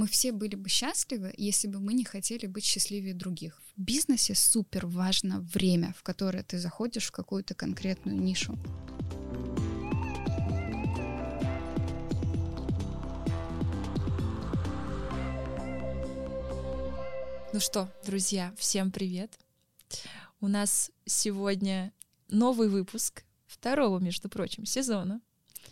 мы все были бы счастливы, если бы мы не хотели быть счастливее других. В бизнесе супер важно время, в которое ты заходишь в какую-то конкретную нишу. Ну что, друзья, всем привет. У нас сегодня новый выпуск второго, между прочим, сезона.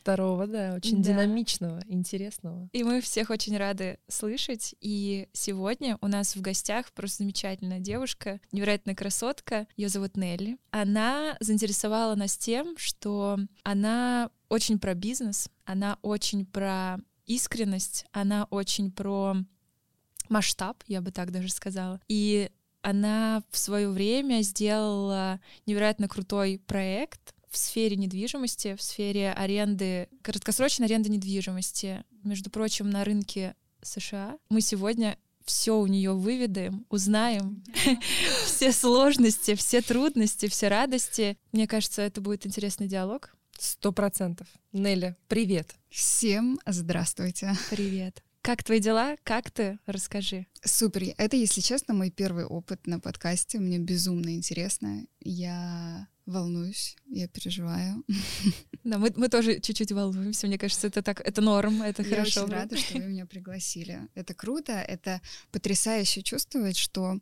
Второго, да, очень да. динамичного, интересного. И мы всех очень рады слышать. И сегодня у нас в гостях просто замечательная девушка, невероятная красотка. Ее зовут Нелли. Она заинтересовала нас тем, что она очень про бизнес, она очень про искренность, она очень про масштаб, я бы так даже сказала. И она в свое время сделала невероятно крутой проект в сфере недвижимости, в сфере аренды, краткосрочной аренды недвижимости. Между прочим, на рынке США мы сегодня все у нее выведаем, узнаем все сложности, все трудности, все радости. Мне кажется, это будет интересный диалог. Сто процентов. Нелли, привет. Всем здравствуйте. Привет. Как твои дела? Как ты? Расскажи. Супер. Это, если честно, мой первый опыт на подкасте. Мне безумно интересно. Я волнуюсь, я переживаю. Да, мы, мы тоже чуть-чуть волнуемся. Мне кажется, это так, это норм, это я хорошо. Я очень рада, что вы меня пригласили. Это круто, это потрясающе чувствовать, что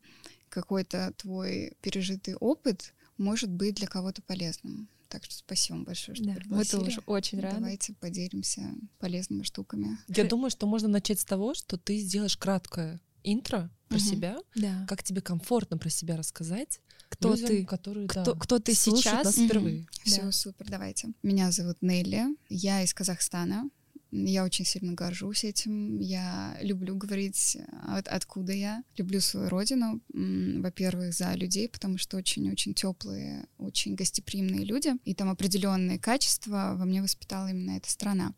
какой-то твой пережитый опыт может быть для кого-то полезным. Так что спасибо вам большое, что да, пригласили. Мы тоже очень рады. Давайте поделимся полезными штуками. Я думаю, что можно начать с того, что ты сделаешь краткое интро про угу. себя, да. как тебе комфортно про себя рассказать. Кто людям, ты? Которые, кто, да, кто ты сейчас? Нас впервые. Все да. супер, давайте. Меня зовут Нелли, я из Казахстана. Я очень сильно горжусь этим. Я люблю говорить, от, откуда я. Люблю свою родину, во-первых, за людей, потому что очень-очень теплые, очень гостеприимные люди. И там определенные качества во мне воспитала именно эта страна.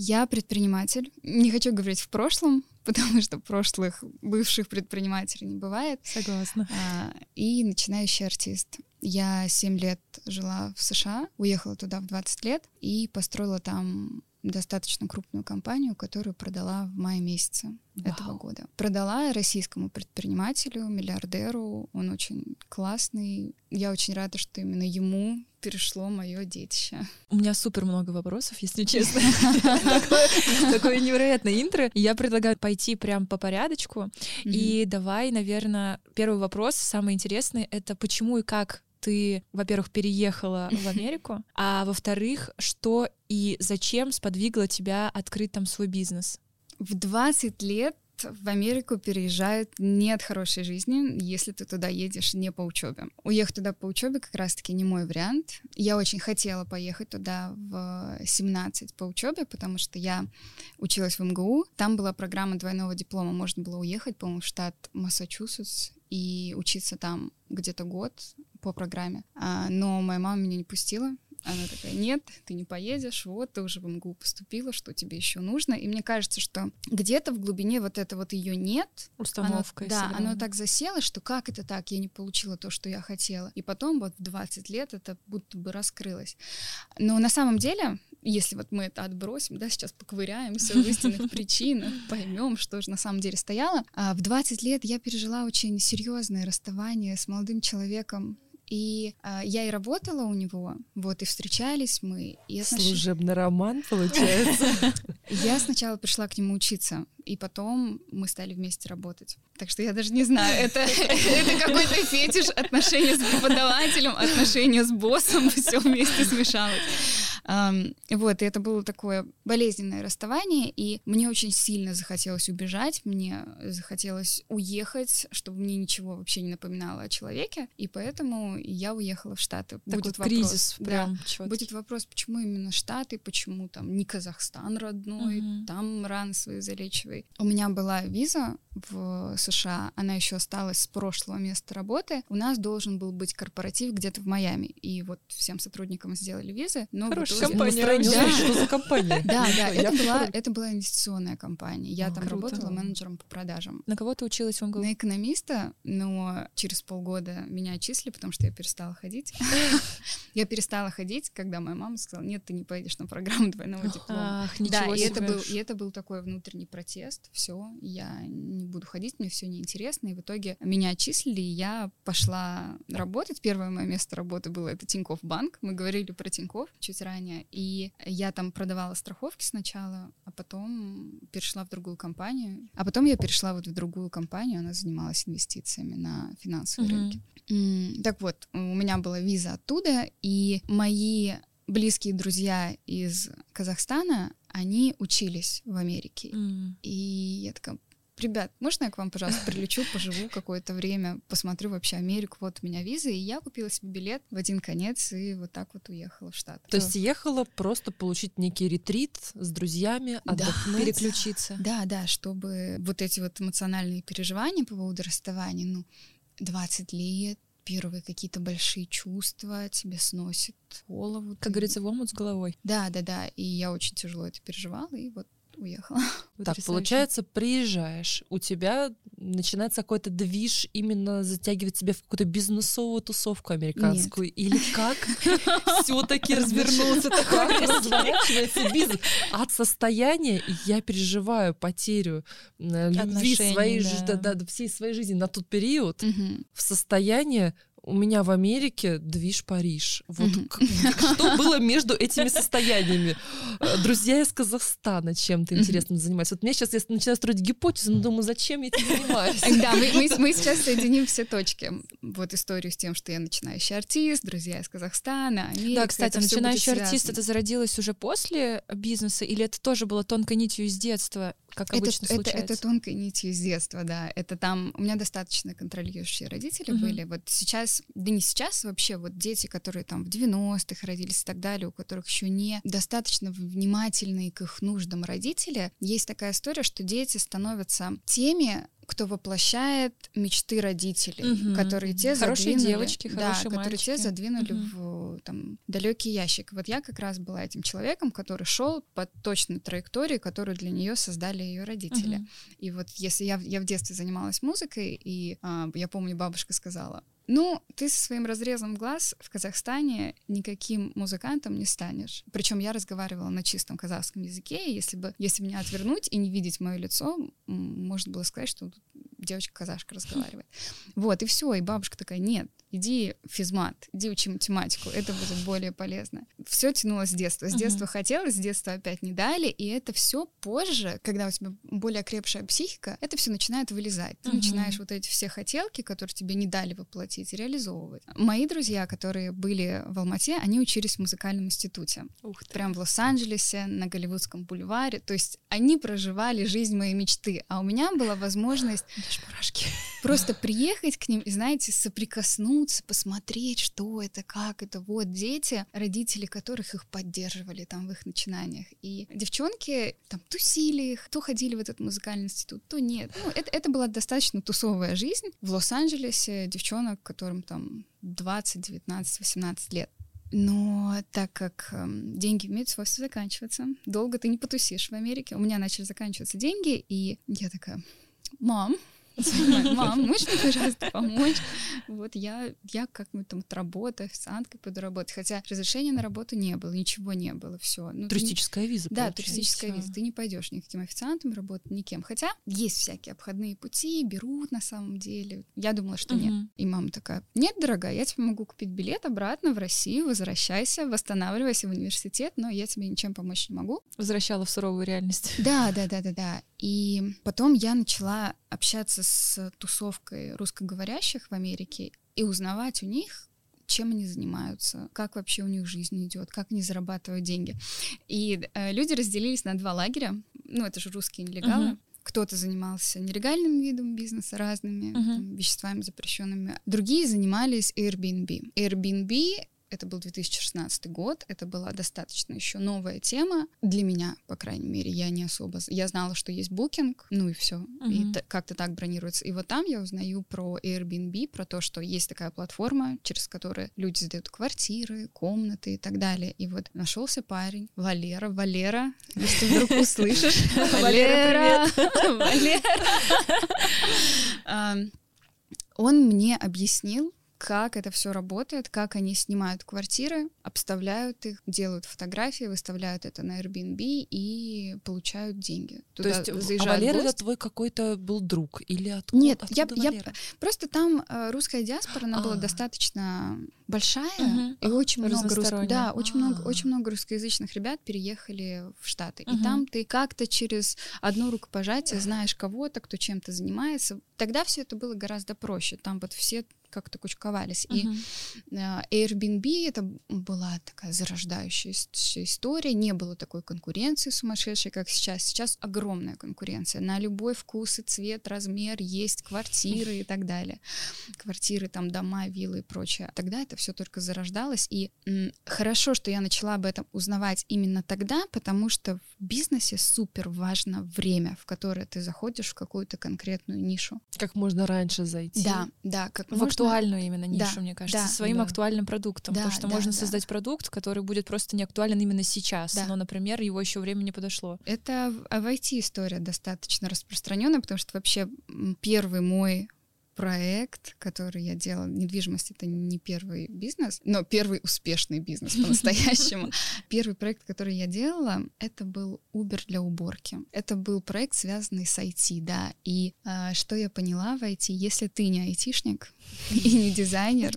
Я предприниматель. Не хочу говорить в прошлом, потому что прошлых бывших предпринимателей не бывает. Согласна. А, и начинающий артист. Я 7 лет жила в США, уехала туда в 20 лет и построила там достаточно крупную компанию, которую продала в мае месяце Вау. этого года. Продала российскому предпринимателю, миллиардеру. Он очень классный. Я очень рада, что именно ему перешло мое детище. У меня супер много вопросов, если честно. Такое невероятное интро. Я предлагаю пойти прям по порядочку. И давай, наверное, первый вопрос, самый интересный, это почему и как ты, во-первых, переехала в Америку, а во-вторых, что и зачем сподвигло тебя открыть там свой бизнес? В 20 лет в Америку переезжают не от хорошей жизни, если ты туда едешь не по учебе. Уехать туда по учебе как раз-таки не мой вариант. Я очень хотела поехать туда в 17 по учебе, потому что я училась в МГУ. Там была программа двойного диплома. Можно было уехать, по-моему, в штат Массачусетс и учиться там где-то год по программе. А, но моя мама меня не пустила. Она такая, нет, ты не поедешь, вот, ты уже в МГУ поступила, что тебе еще нужно. И мне кажется, что где-то в глубине вот это вот ее нет. Установка. Оно, да, оно так засело, что как это так, я не получила то, что я хотела. И потом вот в 20 лет это будто бы раскрылось. Но на самом деле если вот мы это отбросим, да, сейчас поковыряемся в истинных причинах, поймем, что же на самом деле стояло. А в 20 лет я пережила очень серьезное расставание с молодым человеком, и э, я и работала у него, вот, и встречались мы. И отнош... Служебный роман, получается. Я сначала пришла к нему учиться, и потом мы стали вместе работать. Так что я даже не знаю, это, это какой-то фетиш, отношения с преподавателем, отношения с боссом, все вместе смешалось. Вот, и это было такое болезненное расставание, и мне очень сильно захотелось убежать, мне захотелось уехать, чтобы мне ничего вообще не напоминало о человеке, и поэтому я уехала в Штаты. Такой будет кризис вопрос, прям да, Будет вопрос, почему именно Штаты, почему там не Казахстан родной, угу. там раны свои залечивай. У меня была виза в США, она еще осталась с прошлого места работы. У нас должен был быть корпоратив где-то в Майами, и вот всем сотрудникам сделали визы, но Хорошая компания. Да. Что за компания? Да, да, это была, это была инвестиционная компания. Я О, там круто. работала менеджером по продажам. На кого ты училась в МГУ? На экономиста, но через полгода меня отчислили, потому что я перестала ходить. Я перестала ходить, когда моя мама сказала, нет, ты не поедешь на программу двойного диплома. Ах, Да, ничего и это, был, и это был такой внутренний протест. Все, я не буду ходить, мне все неинтересно. И в итоге меня отчислили, и я пошла работать. Первое мое место работы было это Тинькофф Банк. Мы говорили про Тинькофф чуть ранее. И я там продавала страховки сначала, а потом перешла в другую компанию. А потом я перешла вот в другую компанию, она занималась инвестициями на финансовые Мгм. рынки. Так вот, у меня была виза оттуда, и мои близкие друзья из Казахстана, они учились в Америке. М. И я такая, ребят, можно я к вам, пожалуйста, прилечу, поживу какое-то время, посмотрю вообще Америку, вот у меня виза, и я купила себе билет в один конец и вот так вот уехала в Штат. То есть ехала просто получить некий ретрит с друзьями, Да. отдохнуть. Переключиться. Да, да, чтобы вот эти вот эмоциональные переживания по поводу расставания, ну, 20 лет, первые какие-то большие чувства тебе сносят голову. Как ты- говорится, в омут с головой. Да, да, да. И я очень тяжело это переживала, и вот уехала. Так, получается, приезжаешь, у тебя начинается какой-то движ именно затягивать тебя в какую-то бизнесовую тусовку американскую? Или как все-таки развернулся, как разворачивается бизнес? От состояния я переживаю потерю э, любви своей, всей своей жизни на тот период в состояние у меня в Америке движ Париж. Вот что было между этими состояниями? Э, Друзья из Казахстана чем-то интересным занимаются. Вот мне сейчас я начинаю строить гипотезу, но думаю, зачем я этим занимаюсь? Да, мы, сейчас соединим все точки. Вот историю с тем, что я начинающий артист, друзья из Казахстана. Да, кстати, начинающий артист, это зародилось уже после бизнеса, или это тоже было тонкой нитью из детства, как Это, обычно это, случается? это тонкой нитью из детства, да. Это там у меня достаточно контролирующие родители Мгм. были. Вот сейчас, да не сейчас вообще, вот дети, которые там в 90-х родились и так далее, у которых еще не достаточно внимательные к их нуждам родители, есть такая история, что дети становятся теми, кто воплощает мечты родителей, Мгм. которые те Хорошие задвинули, девочки, да, хорошие которые те задвинули Мгм. в там далекий ящик. Вот я как раз была этим человеком, который шел по точной траектории, которую для нее создали ее родители. Мгм. И вот если я, в- я в детстве занималась музыкой, и а, я помню, бабушка сказала, ну, ты со своим разрезом глаз в Казахстане никаким музыкантом не станешь. Причем я разговаривала на чистом казахском языке, и если бы, если меня отвернуть и не видеть мое лицо, можно было сказать, что девочка-казашка разговаривает. Вот, и все. И бабушка такая, нет, иди физмат, иди учи математику, это будет более полезно. Все тянулось с детства. С детства хотелось, с детства опять не дали, и это все позже, когда у тебя более крепшая психика, это все начинает вылезать. Ты Мгм. начинаешь вот эти все хотелки, которые тебе не дали воплотить, реализовывать. Мои друзья, которые были в Алмате, они учились в музыкальном институте. Ух ты. Прям в Лос-Анджелесе, на Голливудском бульваре. То есть они проживали жизнь моей мечты. А у меня была возможность Аж мурашки. просто приехать к ним и, знаете, соприкоснуться, посмотреть, что это, как это. Вот дети, родители которых их поддерживали там в их начинаниях. И девчонки там тусили их, то ходили в этот музыкальный институт, то нет. Ну, это, это была достаточно тусовая жизнь. В Лос-Анджелесе девчонок, которым там 20, 19, 18 лет. Но так как эм, деньги имеют свойство заканчиваться, долго ты не потусишь в Америке. У меня начали заканчиваться деньги, и я такая, мам, мам, можешь мне, пожалуйста, помочь? Вот я, я как-нибудь там отработаю, официанткой пойду работать. Хотя разрешения на работу не было, ничего не было, все. Туристическая виза. Да, получается. туристическая виза. Ты не пойдешь никаким официантом работать, никем. Хотя есть всякие обходные пути, берут на самом деле. Я думала, что нет. Мгм. И мама такая, нет, дорогая, я тебе могу купить билет обратно в Россию, возвращайся, восстанавливайся в университет, но я тебе ничем помочь не могу. Возвращала в суровую реальность. Да, да, да, да, да. И потом я начала общаться с тусовкой русскоговорящих в Америке и узнавать у них, чем они занимаются, как вообще у них жизнь идет, как они зарабатывают деньги. И э, люди разделились на два лагеря. Ну, это же русские нелегалы. Мгм. Кто-то занимался нелегальным видом бизнеса, разными Мгм. там, веществами запрещенными. Другие занимались Airbnb. Airbnb это был 2016 год, это была достаточно еще новая тема для меня, по крайней мере, я не особо, я знала, что есть Booking, ну и все, и Мгм. т- как-то так бронируется. И вот там я узнаю про Airbnb, про то, что есть такая платформа, через которую люди сдают квартиры, комнаты и так далее. И вот нашелся парень, Валера, Валера, если ты вдруг услышишь, Валера, Валера. Он мне объяснил, как это все работает, как они снимают квартиры, обставляют их, делают фотографии, выставляют это на Airbnb и получают деньги. Туда То есть а Валера это твой какой-то был друг или откуда? Нет, откуда я, я просто там э, русская диаспора, она а. была достаточно большая угу. и очень много рус... да, очень а. много очень много русскоязычных ребят переехали в Штаты, угу. и там ты как-то через одно рукопожатие знаешь кого-то, кто чем-то занимается. Тогда все это было гораздо проще. Там вот все как-то кучковались. Uh-huh. И uh, Airbnb это была такая зарождающаяся история, не было такой конкуренции сумасшедшей, как сейчас. Сейчас огромная конкуренция на любой вкус и цвет, размер, есть квартиры и так далее. Квартиры, там дома, виллы и прочее. Тогда это все только зарождалось, и м, хорошо, что я начала об этом узнавать именно тогда, потому что в бизнесе супер важно время, в которое ты заходишь в какую-то конкретную нишу. Как можно раньше зайти. Да, да, как можно актуальную именно нишу, да, мне кажется, да, своим да. актуальным продуктом. Да, потому что да, можно да. создать продукт, который будет просто не актуален именно сейчас, да. но, например, его еще время не подошло. Это в IT-история достаточно распространенная, потому что вообще первый мой проект, который я делала. Недвижимость — это не первый бизнес, но первый успешный бизнес по-настоящему. Первый проект, который я делала, это был Uber для уборки. Это был проект, связанный с IT, да. И а, что я поняла в IT, если ты не айтишник и не дизайнер,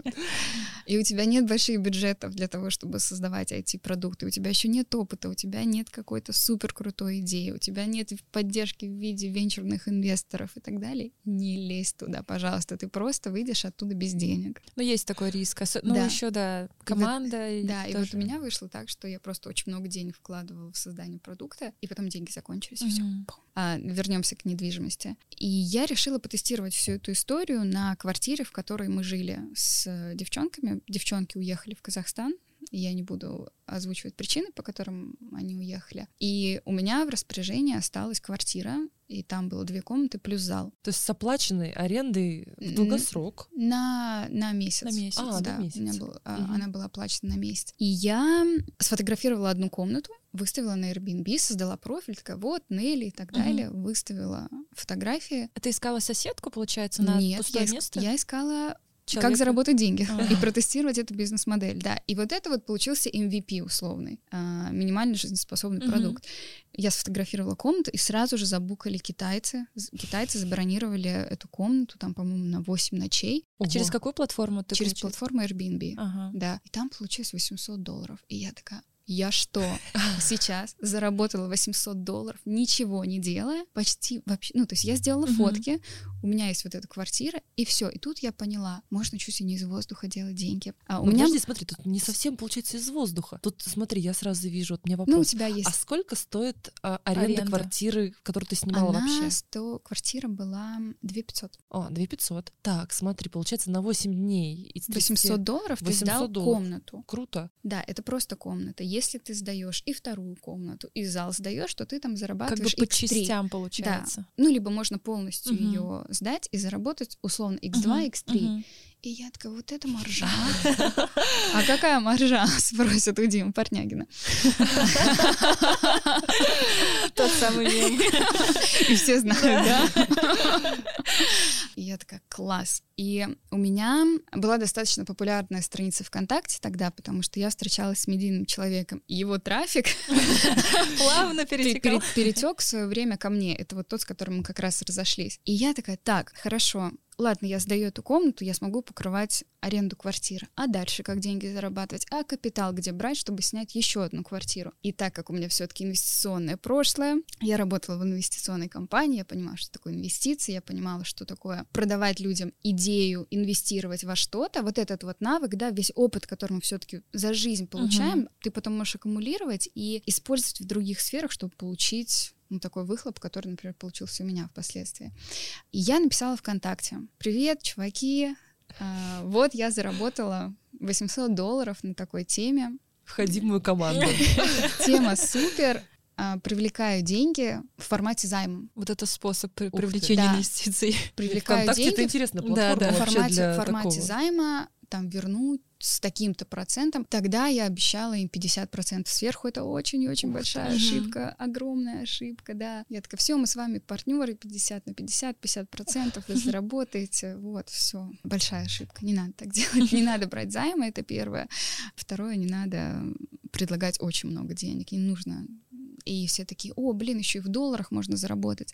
и у тебя нет больших бюджетов для того, чтобы создавать IT-продукты, у тебя еще нет опыта, у тебя нет какой-то супер крутой идеи, у тебя нет поддержки в виде венчурных инвесторов и так далее, не лезь туда, пожалуйста пожалуйста, ты просто выйдешь оттуда без денег. Ну, есть такой риск. Ну, да. еще, да, команда. И вот, да, тоже... и вот у меня вышло так, что я просто очень много денег вкладывала в создание продукта, и потом деньги закончились, mm-hmm. и все. А, вернемся к недвижимости. И я решила потестировать всю эту историю на квартире, в которой мы жили с девчонками. Девчонки уехали в Казахстан, я не буду озвучивать причины, по которым они уехали. И у меня в распоряжении осталась квартира, и там было две комнаты плюс зал. То есть с оплаченной арендой в долгосрок? На, на месяц. На месяц. А, да, месяц. У меня был, угу. она была оплачена на месяц. И я сфотографировала одну комнату, выставила на Airbnb, создала профиль, такая вот, Нелли и так далее, угу. выставила фотографии. А ты искала соседку, получается, на Нет, пустое я место? я искала Человека. Как заработать деньги и протестировать эту бизнес-модель, да. И вот это вот получился MVP условный, а, минимально жизнеспособный продукт. Я сфотографировала комнату, и сразу же забукали китайцы. Китайцы забронировали эту комнату, там, по-моему, на 8 ночей. А через какую платформу ты Через платформу Airbnb, ага. да. И там получилось 800 долларов. И я такая, я что, сейчас заработала 800 долларов, ничего не делая, почти вообще, ну, то есть я сделала фотки, у меня есть вот эта квартира, и все. И тут я поняла, можно чуть ли не из воздуха делать деньги. А у Но меня... Подожди, смотри, тут не совсем получается из воздуха. Тут, смотри, я сразу вижу, вот у меня вопрос. Ну, у тебя есть... А сколько стоит а, аренда, аренда квартиры, которую ты снимала Она вообще? Сто... Квартира была 2 500. О, 2 500. Так, смотри, получается на 8 дней. Из 800 долларов 800 ты сдал долларов. комнату. Круто. Да, это просто комната. Если ты сдаешь и вторую комнату, и зал сдаешь, то ты там зарабатываешь Как бы по X3. частям получается. Да. Ну, либо можно полностью угу. ее сдать и заработать работать условно x2, uh-huh, x3. Uh-huh. И я такая, вот это маржа. А какая маржа? Спросят у Димы Портнягина. Тот самый мем. И все знают, да? И я такая, класс. И у меня была достаточно популярная страница ВКонтакте тогда, потому что я встречалась с медийным человеком, и его трафик плавно. Перетек в свое время ко мне. Это вот тот, с которым мы как раз разошлись. И я такая, так, хорошо, ладно, я сдаю эту комнату, я смогу покрывать аренду квартиры. А дальше как деньги зарабатывать? А капитал где брать, чтобы снять еще одну квартиру? И так как у меня все-таки инвестиционное прошлое, я работала в инвестиционной компании, я понимала, что такое инвестиции, я понимала, что такое продавать людям идею, инвестировать во что-то. Вот этот вот навык, да, весь опыт, который мы все-таки за жизнь получаем, uh-huh. ты потом можешь аккумулировать и использовать в других сферах, чтобы получить ну, такой выхлоп, который, например, получился у меня впоследствии. И я написала ВКонтакте, привет, чуваки, а, вот я заработала 800 долларов на такой теме. Входи в мою команду. Тема супер, а, привлекаю деньги в формате займа. Вот это способ при- привлечения да. инвестиций. Привлекаю деньги. это интересная платформа да, да. в формате, формате такого. займа там вернуть с таким-то процентом, тогда я обещала им 50% сверху. Это очень и очень большая ошибка, огромная ошибка, да. Я такая, все, мы с вами партнеры 50 на 50, 50 процентов, вы заработаете, вот, все. Большая ошибка, не надо так делать, не надо брать займы, это первое. Второе, не надо предлагать очень много денег, не нужно и все такие, о, блин, еще и в долларах можно заработать.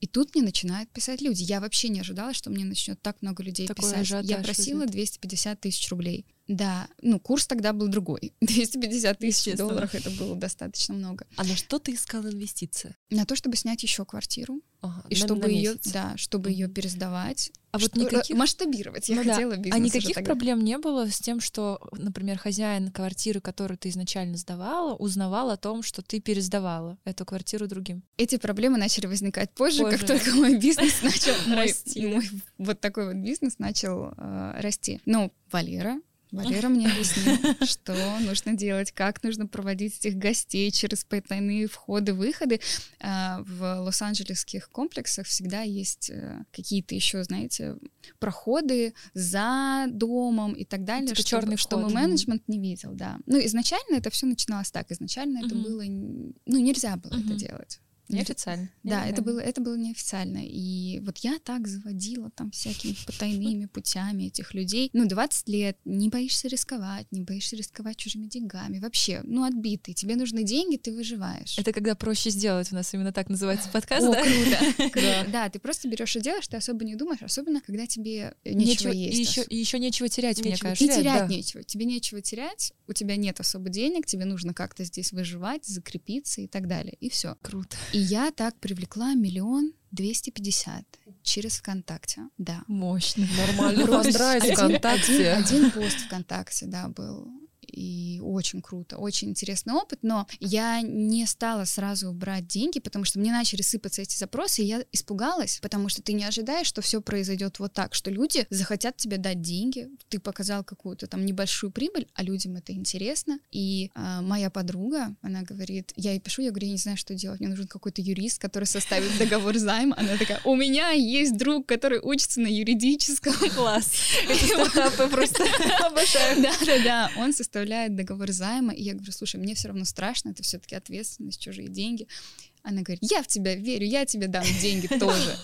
И тут мне начинают писать люди. Я вообще не ожидала, что мне начнет так много людей Такой писать. Я просила возьмет. 250 тысяч рублей. Да, ну курс тогда был другой. 250 тысяч долларов это было достаточно много. А на что ты искал инвестиции? На то, чтобы снять еще квартиру. Ага, и на, чтобы ее, да, чтобы ее пересдавать, а вот никаких масштабировать. Я ну, хотела да. бизнес. А никаких проблем не было с тем, что, например, хозяин квартиры, которую ты изначально сдавала, узнавал о том, что ты пересдавала эту квартиру другим. Эти проблемы начали возникать позже, позже. как только мой бизнес начал расти. Мой вот такой вот бизнес начал э, расти. Ну, Валера Валера мне объяснил, что нужно делать, как нужно проводить этих гостей через потайные входы-выходы. А, в лос-анджелесских комплексах всегда есть э, какие-то еще, знаете, проходы за домом и так далее, типа что, что мы менеджмент не видел, да. Ну, изначально это все начиналось так. Изначально это было, ну, нельзя было это делать. Неофициально. Да, это было, это было неофициально. И вот я так заводила там всякими потайными путями этих людей. Ну, 20 лет, не боишься рисковать, не боишься рисковать чужими деньгами. Вообще, ну, отбитый. Тебе нужны деньги, ты выживаешь. Это когда проще сделать. У нас именно так называется подкаст, да? круто. Да, ты просто берешь и делаешь, ты особо не думаешь, особенно когда тебе нечего есть. И еще нечего терять, мне кажется. И терять нечего. Тебе нечего терять, у тебя нет особо денег, тебе нужно как-то здесь выживать, закрепиться и так далее. И все. Круто. И я так привлекла миллион двести пятьдесят через ВКонтакте, да. Мощно. Нормально. Поздравить ВКонтакте. Один, один пост ВКонтакте, да, был и очень круто, очень интересный опыт, но я не стала сразу брать деньги, потому что мне начали сыпаться эти запросы, и я испугалась, потому что ты не ожидаешь, что все произойдет вот так, что люди захотят тебе дать деньги, ты показал какую-то там небольшую прибыль, а людям это интересно. И а, моя подруга, она говорит, я ей пишу, я говорю, я не знаю, что делать, мне нужен какой-то юрист, который составит договор займа. Она такая, у меня есть друг, который учится на юридическом. Класс. Это стартапы просто обожаю. Да-да-да, он составляет составляет договор займа, и я говорю, слушай, мне все равно страшно, это все-таки ответственность, чужие деньги. Она говорит, я в тебя верю, я тебе дам деньги тоже.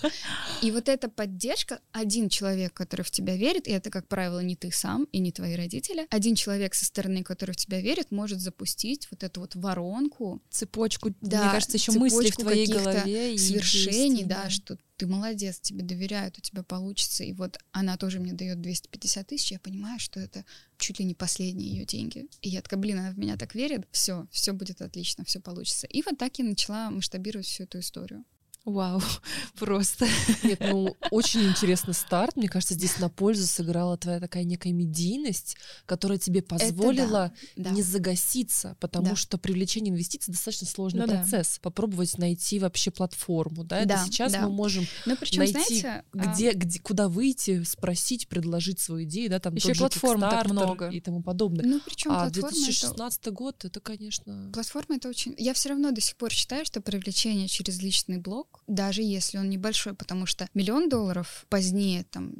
И вот эта поддержка, один человек, который в тебя верит, и это, как правило, не ты сам и не твои родители, один человек со стороны, который в тебя верит, может запустить вот эту вот воронку. Цепочку, да, мне кажется, еще мысли в твоей голове. Свершений, да, да, что ты молодец, тебе доверяют, у тебя получится. И вот она тоже мне дает 250 тысяч, я понимаю, что это чуть ли не последние ее деньги. И я такая, блин, она в меня так верит, все, все будет отлично, все получится. И вот так я начала масштабировать всю эту историю. Вау, просто. Нет, ну, очень интересный старт. Мне кажется, здесь на пользу сыграла твоя такая некая медийность, которая тебе позволила да, да. не загаситься, потому да. что привлечение инвестиций достаточно сложный ну, процесс. Да. Попробовать найти вообще платформу, да? да Это сейчас да. мы можем Но причем, найти, знаете, где, а... где, куда выйти, спросить, предложить свою идею, да, там Еще платформ так много и тому подобное. Ну, причем а 2016 это... год, это, конечно... Платформа это очень... Я все равно до сих пор считаю, что привлечение через личный блог даже если он небольшой, потому что миллион долларов позднее, там,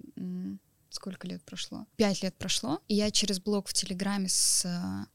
сколько лет прошло? Пять лет прошло, и я через блог в Телеграме с,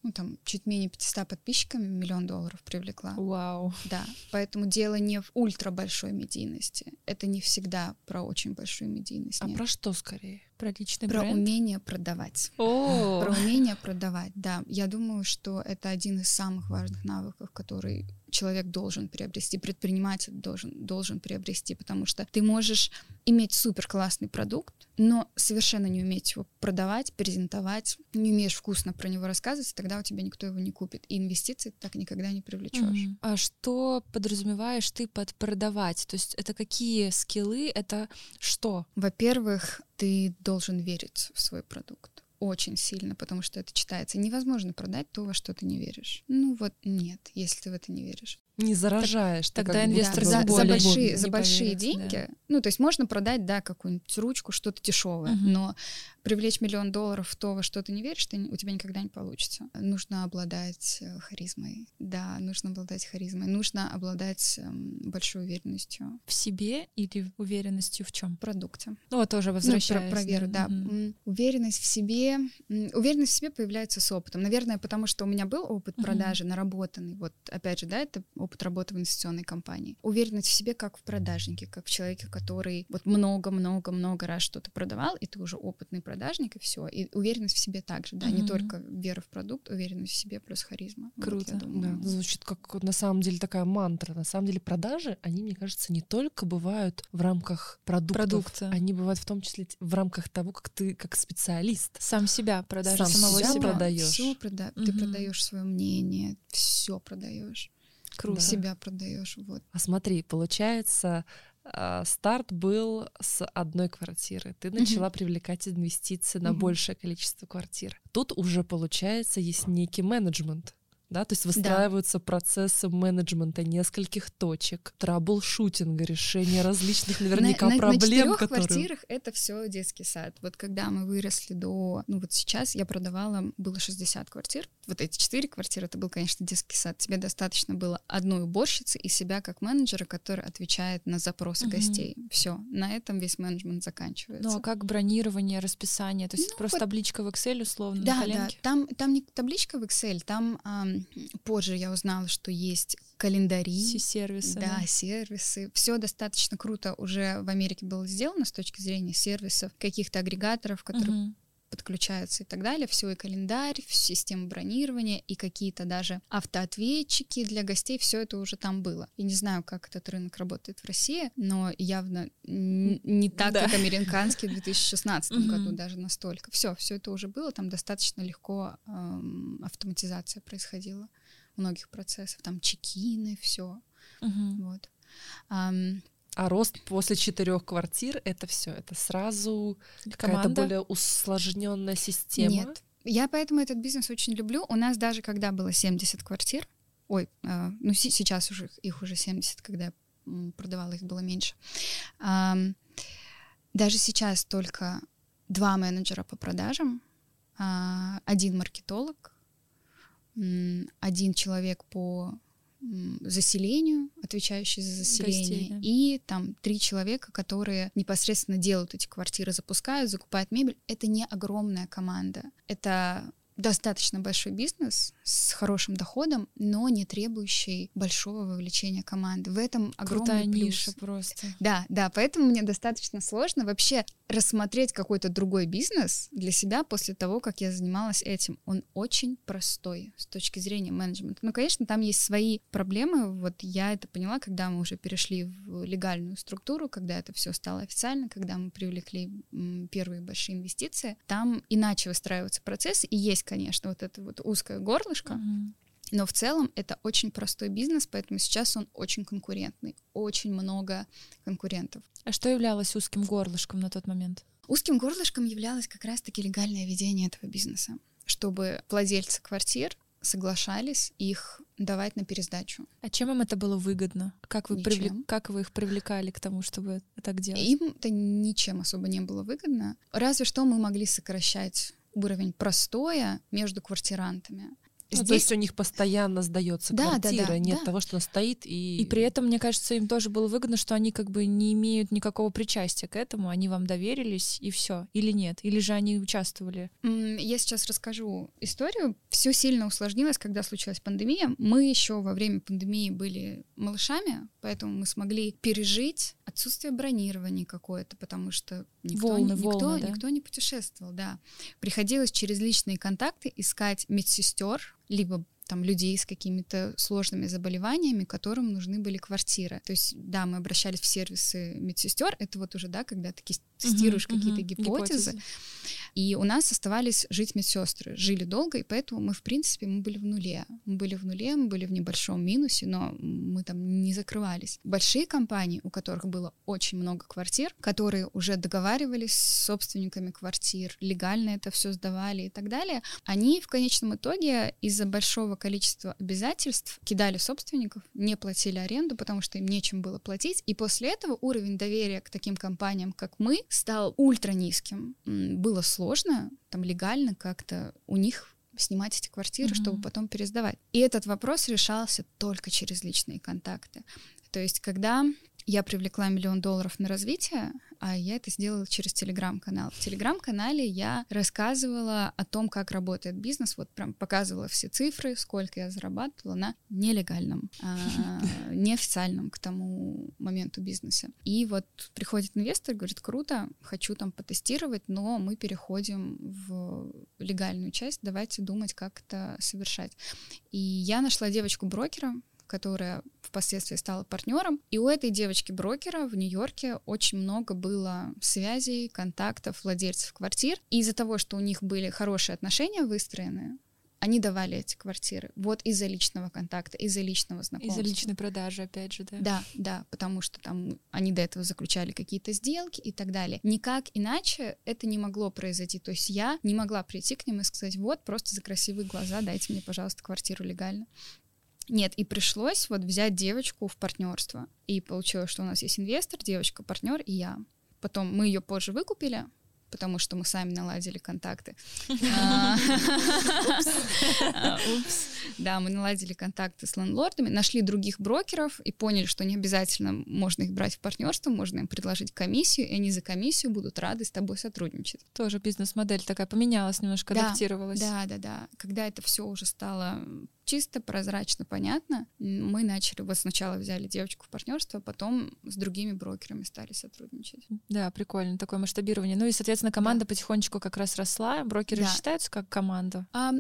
ну, там, чуть менее 500 подписчиками миллион долларов привлекла. Вау. Да, поэтому дело не в ультра большой медийности. Это не всегда про очень большую медийность. А нет. про что скорее? Про личный Про бренд? умение продавать. О! Про умение продавать, да. Я думаю, что это один из самых важных навыков, который человек должен приобрести, предприниматель должен, должен приобрести, потому что ты можешь иметь супер классный продукт, но совершенно не уметь его продавать, презентовать, не умеешь вкусно про него рассказывать, тогда у тебя никто его не купит. И инвестиции так никогда не привлечешь. Mm-hmm. А что подразумеваешь ты под продавать? То есть это какие скиллы, это что? Во-первых, ты должен верить в свой продукт очень сильно, потому что это читается. Невозможно продать то, во что ты не веришь. Ну вот нет, если ты в это не веришь. Не заражаешь. Тогда как будто инвестор бы за, за большие, не за большие поверит, деньги. Ну, то есть можно продать, да, какую-нибудь ручку, что-то дешевое, Мгм. но привлечь миллион долларов в то, во что ты не веришь, ты, у тебя никогда не получится. Нужно обладать э, харизмой. Да, нужно обладать харизмой. Нужно обладать эм, большой уверенностью В себе или уверенностью в чем? в продукте. Ну, вот тоже Ну, возвращаясь. про, про веру, да. Мгм. М, Уверенность в себе. Уверенность в себе появляется с опытом. Наверное, потому что у меня был опыт Мгм. продажи, наработанный. Вот, опять же, да, это опыт работы в инвестиционной компании. Уверенность в себе как в продажнике, как в человеке, который вот много-много-много раз что-то продавал, и ты уже опытный продажник, и все. И уверенность в себе также, да, не Мгм. только вера в продукт, уверенность в себе плюс харизма. Вот, Круто. Да, думаю. звучит как на самом деле такая мантра. На самом деле продажи, они, мне кажется, не только бывают в рамках продуктов, Продукта. они бывают в том числе в рамках того, как ты как специалист. Сам себя продажа Сам самого себя себя. продаешь. Все прода... Ты Мгм. продаешь свое мнение, все продаешь. Круто. Себя продаешь. Вот. А смотри, получается, а, старт был с одной квартиры. Ты начала привлекать инвестиции на большее количество квартир. Тут уже, получается, есть некий менеджмент. Да, то есть выстраиваются процессы менеджмента нескольких точек, трабл-шутинга, решения различных наверняка на, проблем, на четырех которые... квартирах это все детский сад. Вот когда мы выросли до... Ну вот сейчас я продавала, было 60 квартир. Вот эти четыре квартиры, это был, конечно, детский сад. Тебе достаточно было одной уборщицы и себя как менеджера, который отвечает на запросы Мгм. гостей. Все, на этом весь менеджмент заканчивается. Ну, а как бронирование, расписание? То есть Ну, это просто вот- табличка в Excel условно Да, да, там, там не табличка в Excel, там ам, позже я узнала, что есть календари. Все сервисы. Да, сервисы. Все достаточно круто уже в Америке было сделано с точки зрения сервисов, каких-то агрегаторов, которые Мгм. Подключаются и так далее. Все и календарь, система бронирования, и какие-то даже автоответчики для гостей. Все это уже там было. Я не знаю, как этот рынок работает в России, но явно не так, Да. как американский в 2016 Мгм. году даже настолько. Все, все это уже было. Там достаточно легко эм, автоматизация происходила многих процессов. Там чекины, все. Мгм. Вот. Ам, А рост после четырех квартир это все, это сразу какая-то более усложненная система. Нет. Я поэтому этот бизнес очень люблю. У нас даже когда было 70 квартир, ой, э, ну сейчас уже их- уже 70, когда я продавала, их было меньше. Ам, даже сейчас только два менеджера по продажам, а, один маркетолог, один человек по заселению, отвечающий за заселение, Гостей, да. и там три человека, которые непосредственно делают эти квартиры, запускают, закупают мебель. Это не огромная команда. Это достаточно большой бизнес с хорошим доходом, но не требующий большого вовлечения команды. В этом огромный Крутая плюс. ниша просто. Да, да, поэтому мне достаточно сложно вообще рассмотреть какой-то другой бизнес для себя после того, как я занималась этим. Он очень простой с точки зрения менеджмента. Ну, конечно, там есть свои проблемы. Вот я это поняла, когда мы уже перешли в легальную структуру, когда это все стало официально, когда мы привлекли первые большие инвестиции. Там иначе выстраиваются процессы, и есть, конечно, вот это вот узкое горлышко, Мгм. но в целом это очень простой бизнес, поэтому сейчас он очень конкурентный, очень много конкурентов. А что являлось узким горлышком на тот момент? Узким горлышком являлось как раз-таки легальное ведение этого бизнеса, чтобы владельцы квартир соглашались их давать на пересдачу. А чем им это было выгодно? Как вы, привлек- как вы их привлекали к тому, чтобы так делать? Им это ничем особо не было выгодно. Разве что мы могли сокращать уровень простоя между квартирантами. Ну, то Здесь есть у них постоянно сдается Да, да, квартира, да, нет да. того, что она стоит и... И при этом, мне кажется, им тоже было выгодно, что они как бы не имеют никакого причастия к этому, они вам доверились и все, или нет, или же они участвовали. Я сейчас расскажу историю. Все сильно усложнилось, когда случилась пандемия. Мы еще во время пандемии были малышами, поэтому мы смогли пережить отсутствие бронирования какое-то, потому что никто, Волны, никто, волны, да? никто не путешествовал, да. Приходилось через личные контакты искать медсестер, либо там людей с какими-то сложными заболеваниями, которым нужны были квартиры. То есть, да, мы обращались в сервисы медсестер. Это вот уже, да, когда ты тестируешь Мгм, какие-то мгм. гипотезы. И у нас оставались жить медсестры. Жили долго, и поэтому мы, в принципе, мы были в нуле. Мы были в нуле, мы были в небольшом минусе, но мы там не закрывались. Большие компании, у которых было очень много квартир, которые уже договаривались с собственниками квартир, легально это все сдавали и так далее, они в конечном итоге из-за большого большого количества обязательств кидали собственников, не платили аренду, потому что им нечем было платить. И после этого уровень доверия к таким компаниям, как мы, стал ультра низким. Было сложно там легально как-то у них снимать эти квартиры, mm-hmm. чтобы потом пересдавать. И этот вопрос решался только через личные контакты. То есть, когда я привлекла миллион долларов на развитие, а я это сделала через телеграм-канал. В телеграм-канале я рассказывала о том, как работает бизнес, вот прям показывала все цифры, сколько я зарабатывала на нелегальном, а, неофициальном к тому моменту бизнесе. И вот приходит инвестор, говорит, круто, хочу там потестировать, но мы переходим в легальную часть, давайте думать, как это совершать. И я нашла девочку-брокера, которая впоследствии стала партнером. И у этой девочки-брокера в Нью-Йорке очень много было связей, контактов владельцев квартир. И из-за того, что у них были хорошие отношения выстроены, они давали эти квартиры. Вот из-за личного контакта, из-за личного знакомства. Из-за личной продажи, опять же, да? Да, да, потому что там они до этого заключали какие-то сделки и так далее. Никак иначе это не могло произойти. То есть я не могла прийти к ним и сказать, вот, просто за красивые глаза дайте мне, пожалуйста, квартиру легально. Нет, и пришлось вот взять девочку в партнерство. И получилось, что у нас есть инвестор, девочка, партнер и я. Потом мы ее позже выкупили, потому что мы сами наладили контакты. А, упс. Да, мы наладили контакты с лендлордами, нашли других брокеров и поняли, что не обязательно можно их брать в партнерство, можно им предложить комиссию, и они за комиссию будут рады с тобой сотрудничать. Тоже бизнес-модель такая поменялась, немножко да, адаптировалась. Да, да, да. Когда это все уже стало чисто, прозрачно, понятно, мы начали, вот сначала взяли девочку в партнерство, потом с другими брокерами стали сотрудничать. Да, прикольно, такое масштабирование. Ну и, соответственно, команда да. потихонечку как раз росла. Брокеры да. считаются как команда? А,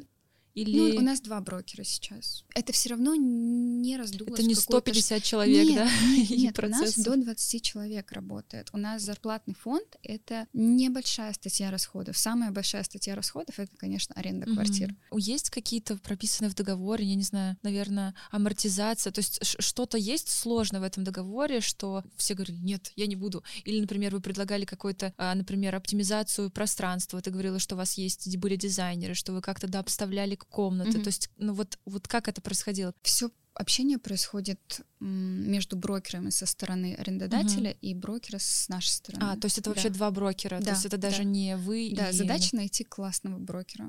или... Ну, у нас два брокера сейчас. Это все равно не раздулось. Это не 150 человек, нет, да? Нет, нет у нас до 20 человек работает. У нас зарплатный фонд — это небольшая статья расходов. Самая большая статья расходов — это, конечно, аренда квартир. Mm-hmm. Есть какие-то прописанные в договоре, я не знаю, наверное, амортизация? То есть что-то есть сложно в этом договоре, что все говорили, нет, я не буду. Или, например, вы предлагали какой-то, а, например, оптимизацию пространства. Ты говорила, что у вас есть были дизайнеры, что вы как-то дообставляли комнаты. Mm-hmm. То есть, ну вот, вот как это происходило? Все общение происходит между брокерами со стороны арендодателя угу. и брокера с нашей стороны. А, то есть это вообще да. два брокера, да, то есть это даже да. не вы Да, и... задача найти классного брокера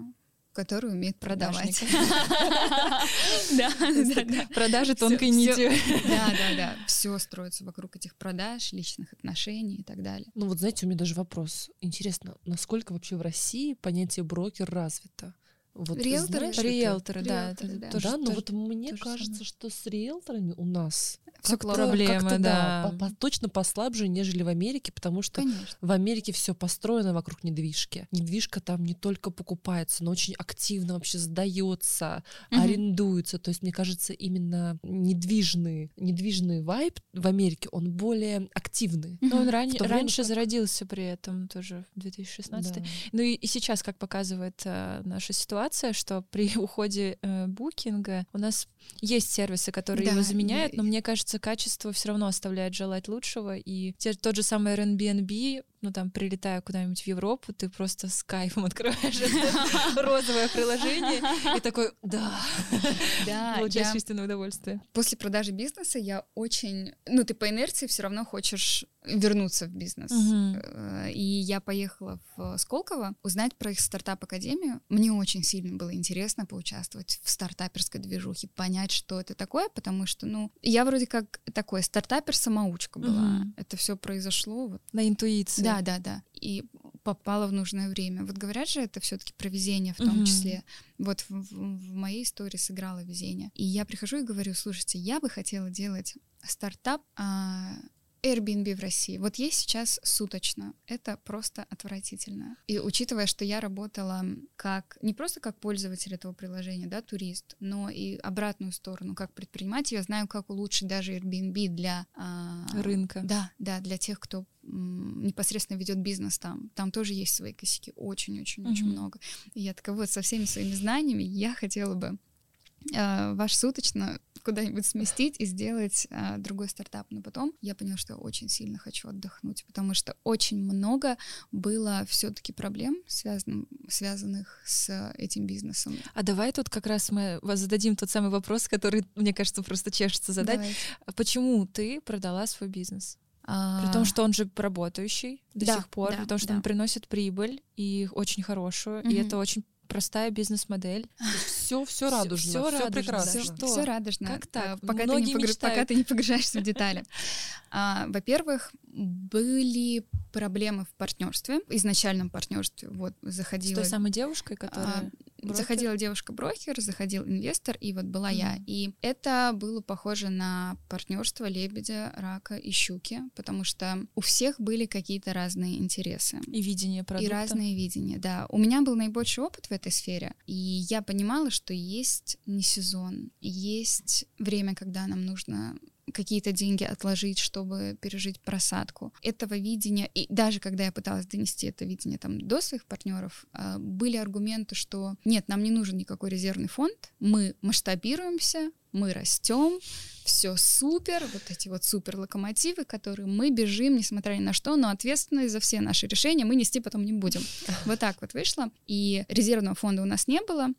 который умеет продавать. Да, Продажи тонкой нитью. Да, да, да. Все строится вокруг этих продаж, личных отношений и так далее. Ну вот знаете, у меня даже вопрос. Интересно, насколько вообще в России понятие брокер развито? Вот, риэлторы? Знаешь, риэлторы, да. Риэлторы, да. Тоже, да, но вот мне кажется, самое. что с риэлторами у нас все проблемы, да. да по, по, точно послабже, нежели в Америке, потому что Конечно. в Америке все построено вокруг недвижки. Недвижка там не только покупается, но очень активно вообще сдается, угу. арендуется. То есть, мне кажется, именно недвижный, недвижный вайб в Америке, он более активный. Но он ран... раньше как... зародился при этом тоже в 2016. Да. Ну и, и сейчас, как показывает э, наша ситуация, что при уходе э, букинга у нас есть сервисы, которые да, его заменяют, но мне кажется, качество все равно оставляет желать лучшего. И те, тот же самый Airbnb, ну там, прилетая куда-нибудь в Европу, ты просто с кайфом открываешь розовое приложение и такой, да, получаешь чувственное удовольствие. После продажи бизнеса я очень, ну ты по инерции все равно хочешь вернуться в бизнес. Э, и я поехала в Сколково узнать про их стартап-академию. Мне очень сильно было интересно поучаствовать в стартаперской движухе, понять, что это такое, потому что, ну, я вроде как такой стартапер-самоучка была. Это все произошло вот. На интуиции. Да, да, да. И попала в нужное время. Вот говорят же, это все-таки про везение в том числе. Вот в, в, в моей истории сыграло везение. И я прихожу и говорю, слушайте, я бы хотела делать стартап а, Airbnb в России. Вот есть сейчас суточно. Это просто отвратительно. И учитывая, что я работала как не просто как пользователь этого приложения, да, турист, но и обратную сторону, как предприниматель, я знаю, как улучшить даже Airbnb для а, рынка. Да, да, для тех, кто непосредственно ведет бизнес там. Там тоже есть свои косяки, очень-очень-очень mm-hmm. много. И я такая вот со всеми своими знаниями я хотела бы э, ваш суточно куда-нибудь сместить и сделать а, другой стартап. Но потом я поняла, что я очень сильно хочу отдохнуть, потому что очень много было все-таки проблем, связанных, связанных с этим бизнесом. А давай тут как раз мы вас зададим тот самый вопрос, который, мне кажется, просто чешется задать. Давайте. Почему ты продала свой бизнес? А... При том, что он же работающий до да, сих пор, да, при том, что да. он приносит прибыль и очень хорошую, mm-hmm. и это очень простая бизнес-модель. Все, все радужно, все, все прекрасно. Все, все радужно. Как так? Пока ты, не погр... пока ты не погружаешься в детали. А, во-первых, были проблемы в партнерстве, изначальном партнерстве. Вот заходила. С той самой девушкой, которая. А, заходила девушка-брокер, заходил инвестор, и вот была mm. я. И это было похоже на партнерство лебедя, рака и щуки, потому что у всех были какие-то разные интересы. И видение продукта. И разные видения, да. У меня был наибольший опыт в этой сфере, и я понимала, что есть не сезон, есть время, когда нам нужно какие-то деньги отложить, чтобы пережить просадку. Этого видения, и даже когда я пыталась донести это видение там до своих партнеров, а, были аргументы, что нет, нам не нужен никакой резервный фонд, мы масштабируемся, мы растем, все супер, вот эти вот супер локомотивы, которые мы бежим, несмотря ни на что, но ответственность за все наши решения мы нести потом не будем. Вот так вот вышло. И резервного фонда у нас не было,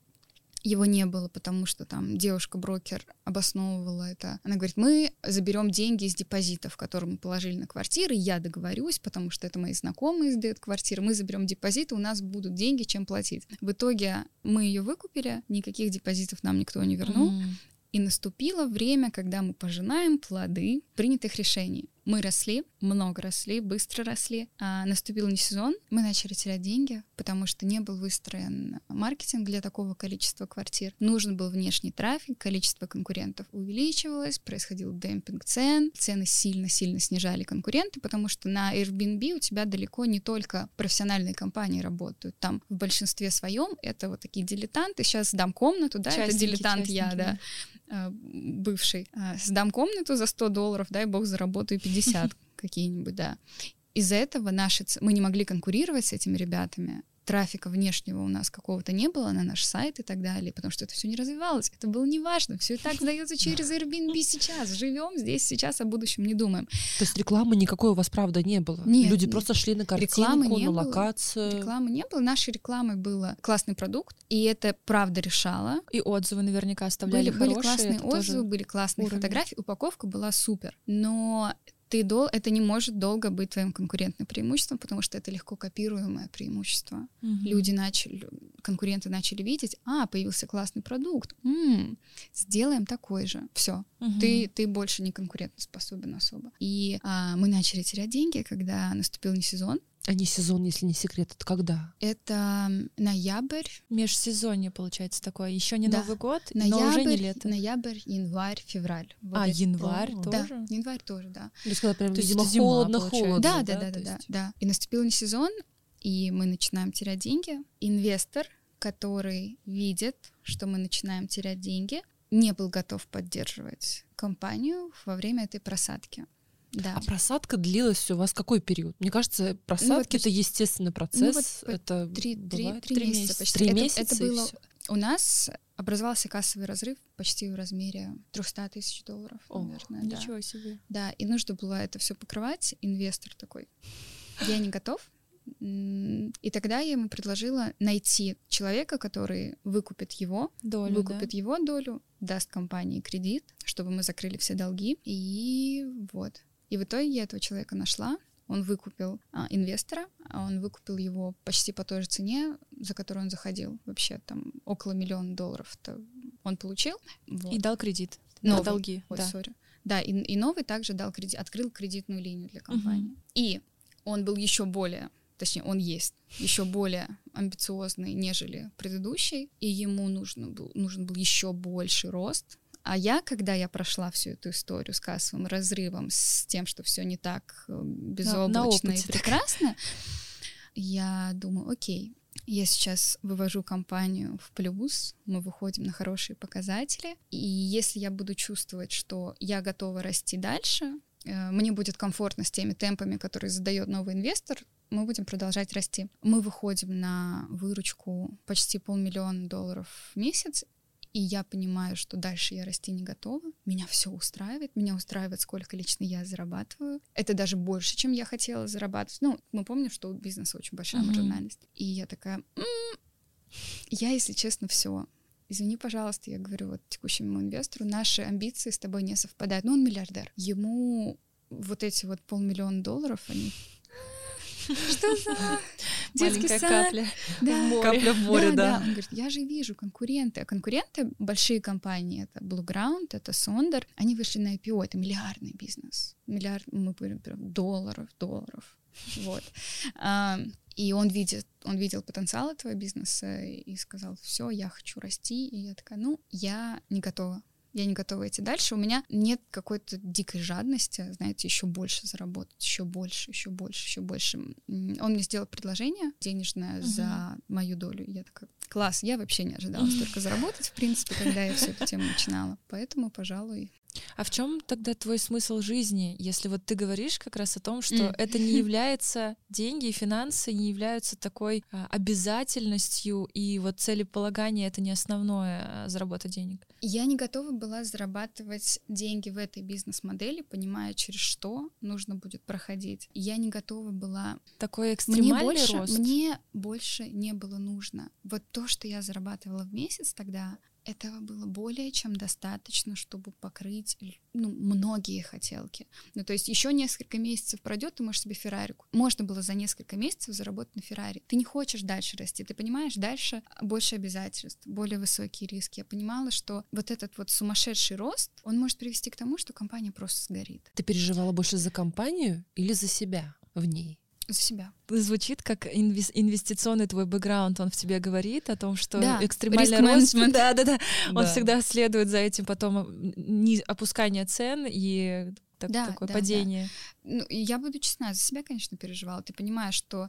его не было, потому что там девушка-брокер обосновывала это. Она говорит, мы заберем деньги из депозитов, которые мы положили на квартиры, я договорюсь, потому что это мои знакомые сдают квартиры, мы заберем депозиты, у нас будут деньги, чем платить. В итоге мы ее выкупили, никаких депозитов нам никто не вернул, mm. и наступило время, когда мы пожинаем плоды принятых решений. Мы росли, много росли, быстро росли. А наступил не сезон, мы начали терять деньги, потому что не был выстроен маркетинг для такого количества квартир. Нужен был внешний трафик, количество конкурентов увеличивалось, происходил демпинг цен, цены сильно-сильно снижали конкуренты, потому что на Airbnb у тебя далеко не только профессиональные компании работают. Там в большинстве своем это вот такие дилетанты. Сейчас сдам комнату, да, частники, это дилетант частники, я, да, а, бывший. А, сдам комнату за 100 долларов, дай бог заработаю 50 50 какие-нибудь, да. Из-за этого наши... Мы не могли конкурировать с этими ребятами, трафика внешнего у нас какого-то не было на наш сайт и так далее, потому что это все не развивалось. Это было неважно. Все и так сдается через Airbnb сейчас. Живем здесь сейчас, о будущем не думаем. То есть рекламы никакой у вас, правда, не было? Нет. Люди нет. просто шли на картинку, рекламы не на было. локацию. Рекламы не было. Нашей рекламой было классный продукт, и это правда решало. И отзывы наверняка оставляли были, хорошие. Были классные отзывы, были классные уровень. фотографии, упаковка была супер. Но ты дол это не может долго быть твоим конкурентным преимуществом, потому что это легко копируемое преимущество. Угу. Люди начали, конкуренты начали видеть, а, появился классный продукт, м-м, сделаем такой же. Все, угу. ты, ты больше не конкурентоспособен особо. И а, мы начали терять деньги, когда наступил не сезон, а не сезон, если не секрет, это когда? Это ноябрь. Межсезонье, получается, такое. Еще не да. Новый год, ноябрь, но уже не лето. Ноябрь, январь, февраль. Вот а, январь О, тоже? Да, январь тоже, да. То есть, когда прям, То видимо, холодно, холодно. Да, да, да, да, да, да. И наступил не сезон, и мы начинаем терять деньги. Инвестор, который видит, что мы начинаем терять деньги, не был готов поддерживать компанию во время этой просадки. Да. А просадка длилась у вас какой период? Мне кажется, просадки ну, вот, это естественный процесс. Ну, вот это три, три, три месяца. Почти. Три это, месяца. Это было у нас образовался кассовый разрыв почти в размере 300 тысяч долларов, О, наверное. Ничего да. себе. Да, и нужно было это все покрывать. Инвестор такой, я не готов. И тогда я ему предложила найти человека, который выкупит его, долю, выкупит да? его долю, даст компании кредит, чтобы мы закрыли все долги. И вот. И в итоге я этого человека нашла. Он выкупил а, инвестора, а он выкупил его почти по той же цене, за которую он заходил. Вообще там около миллиона долларов он получил. Вот. И дал кредит новый. на долги. Ой, да. Sorry. Да, и, и новый также дал кредит, открыл кредитную линию для компании. Угу. И он был еще более, точнее, он есть еще более амбициозный, нежели предыдущий, и ему нужен был, нужен был еще больший рост, а я, когда я прошла всю эту историю с кассовым разрывом, с тем, что все не так э, безоблачно и прекрасно, я думаю, окей, я сейчас вывожу компанию в плюс, мы выходим на хорошие показатели, и если я буду чувствовать, что я готова расти дальше, э, мне будет комфортно с теми темпами, которые задает новый инвестор, мы будем продолжать расти. Мы выходим на выручку почти полмиллиона долларов в месяц, и я понимаю, что дальше я расти не готова. Меня все устраивает, меня устраивает, сколько лично я зарабатываю. Это даже больше, чем я хотела зарабатывать. Ну, мы помним, что у бизнеса очень большая mm-hmm. маржинальность. И я такая, м-м, я, если честно, все. Извини, пожалуйста, я говорю вот текущему инвестору, наши амбиции с тобой не совпадают. Ну, он миллиардер. Ему вот эти вот полмиллиона долларов, они что за детский сад? капля да. в море. Капля в море, да, да. да. Он говорит, я же вижу конкуренты. А конкуренты, большие компании, это Blue Ground, это Sonder, они вышли на IPO, это миллиардный бизнес. Миллиард, мы говорим, долларов, долларов. Вот. А, и он видит, он видел потенциал этого бизнеса и сказал, все, я хочу расти. И я такая, ну, я не готова я не готова идти дальше. У меня нет какой-то дикой жадности, знаете, еще больше заработать, еще больше, еще больше, еще больше. Он мне сделал предложение денежное uh-huh. за мою долю. Я такая, класс, я вообще не ожидала столько заработать, в принципе, когда я всю эту тему начинала. Поэтому, пожалуй, а в чем тогда твой смысл жизни, если вот ты говоришь как раз о том, что mm. это не является деньги и финансы не являются такой а, обязательностью и вот целеполагание это не основное а, заработать денег? Я не готова была зарабатывать деньги в этой бизнес-модели, понимая, через что нужно будет проходить. Я не готова была. Такой экстремальный мне больше, рост. Мне больше не было нужно. Вот то, что я зарабатывала в месяц тогда, этого было более чем достаточно, чтобы покрыть ну, многие хотелки. Ну, то есть еще несколько месяцев пройдет, ты можешь себе Феррари. Можно было за несколько месяцев заработать на Феррари. Ты не хочешь дальше расти, ты понимаешь, дальше больше обязательств, более высокие риски. Я понимала, что вот этот вот сумасшедший рост, он может привести к тому, что компания просто сгорит. Ты переживала больше за компанию или за себя в ней? За себя. Звучит как инвестиционный твой бэкграунд, он в тебе говорит о том, что да, экстремальный рост, да, да, да, он всегда следует за этим потом не, опускание цен и так, да, такое да, падение. Да. Ну, я буду честна, за себя, конечно, переживала. Ты понимаешь, что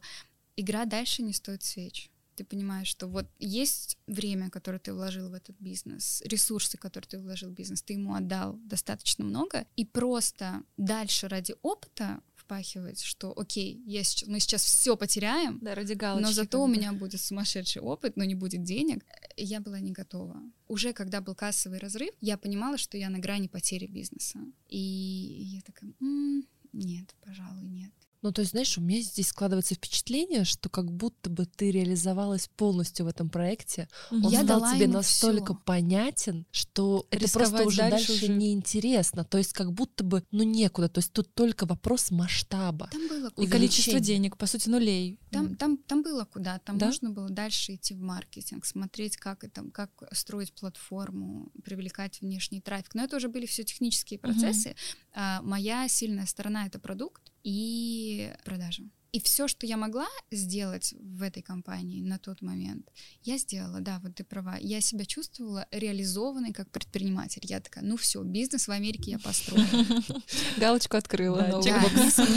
игра дальше не стоит свеч. Ты понимаешь, что вот есть время, которое ты вложил в этот бизнес, ресурсы, которые ты вложил в бизнес, ты ему отдал достаточно много, и просто дальше ради опыта впахивать, что окей, я сейчас, мы сейчас все потеряем, да, ради галочки, но зато у меня будет сумасшедший опыт, но не будет денег. Я была не готова. Уже когда был кассовый разрыв, я понимала, что я на грани потери бизнеса. И я такая, м-м, нет, пожалуй, нет. Ну, то есть, знаешь, у меня здесь складывается впечатление, что как будто бы ты реализовалась полностью в этом проекте. Он я стал тебе настолько всё. понятен, что Рисковать это просто уже дальше, дальше уже... неинтересно. То есть, как будто бы, ну, некуда. То есть, тут только вопрос масштаба. Там было. И количество денег, по сути, нулей. Там, там, там было куда. Там да? можно было дальше идти в маркетинг, смотреть, как, это, как строить платформу, привлекать внешний трафик. Но это уже были все технические процессы. Угу. А, моя сильная сторона — это продукт и продажа. И все, что я могла сделать в этой компании на тот момент, я сделала, да, вот ты права. Я себя чувствовала реализованной как предприниматель. Я такая, ну все, бизнес в Америке я построю. Галочку открыла.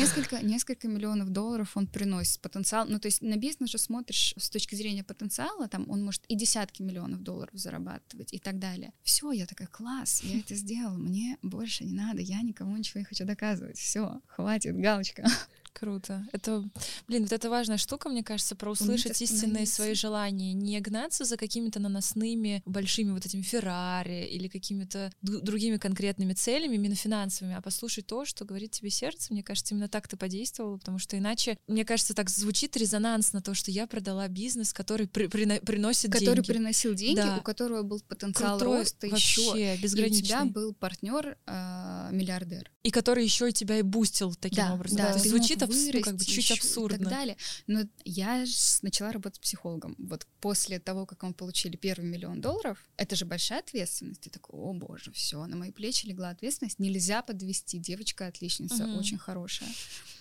Несколько, несколько миллионов долларов он приносит потенциал. Ну, то есть на бизнес же смотришь с точки зрения потенциала, там он может и десятки миллионов долларов зарабатывать и так далее. Все, я такая, класс, я это сделала, мне больше не надо, я никому ничего не хочу доказывать. Все, хватит, галочка. Круто. Это, блин, вот это важная штука, мне кажется, про услышать истинные свои желания, не гнаться за какими-то наносными большими вот этими Феррари или какими-то другими конкретными целями, именно финансовыми, а послушать то, что говорит тебе сердце. Мне кажется, именно так ты подействовала, потому что иначе, мне кажется, так звучит резонансно то, что я продала бизнес, который при, при, приносит который деньги. Который приносил деньги, да. у которого был потенциал Крутой, роста вообще, еще. безграничный. И у тебя был партнер э, миллиардер. И который еще и тебя и бустил таким да, образом. Да, да. звучит вырасти, ну, как бы чуть абсурдно. И так далее. Но я начала работать психологом. Вот после того, как мы получили первый миллион долларов, это же большая ответственность. Ты такой, о боже, все, на мои плечи легла ответственность. Нельзя подвести. Девочка отличница, угу. очень хорошая.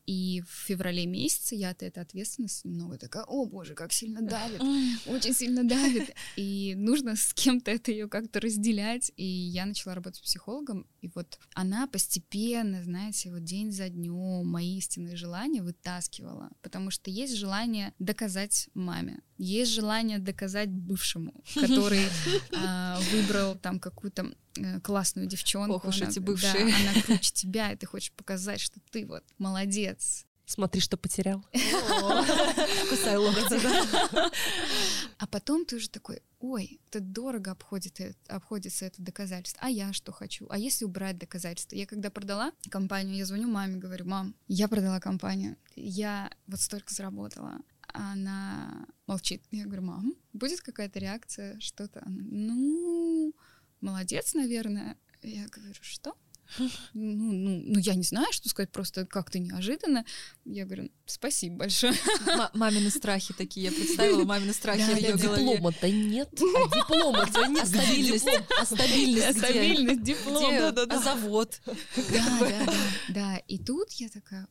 И в феврале месяце я от этой ответственности немного такая, о боже, как сильно давит, очень сильно давит. И нужно с кем-то это ее как-то разделять. И я начала работать с психологом, и вот она постепенно, знаете, вот день за днем мои истинные желания вытаскивала, потому что есть желание доказать маме, есть желание доказать бывшему, который а, выбрал там какую-то э, классную девчонку. Ох уж эти бывшие. Да, она круче тебя, и ты хочешь показать, что ты вот молодец, Смотри, что потерял. Кусай локти. А потом ты уже такой, ой, это дорого обходит, обходится это доказательство. А я что хочу? А если убрать доказательства? Я когда продала компанию, я звоню маме, говорю, мам, я продала компанию, я вот столько заработала. Она молчит. Я говорю, мам, будет какая-то реакция, что-то? Ну, молодец, наверное. Я говорю, что? ну, ну, ну, я не знаю, что сказать, просто как-то неожиданно. Я говорю, спасибо большое. Мамины страхи такие, я представила мамины страхи в ее голове. Диплома-то нет, а диплома-то нет. А стабильность, а стабильность Стабильность, диплом, А завод? Да, да, да, да. И тут я такая,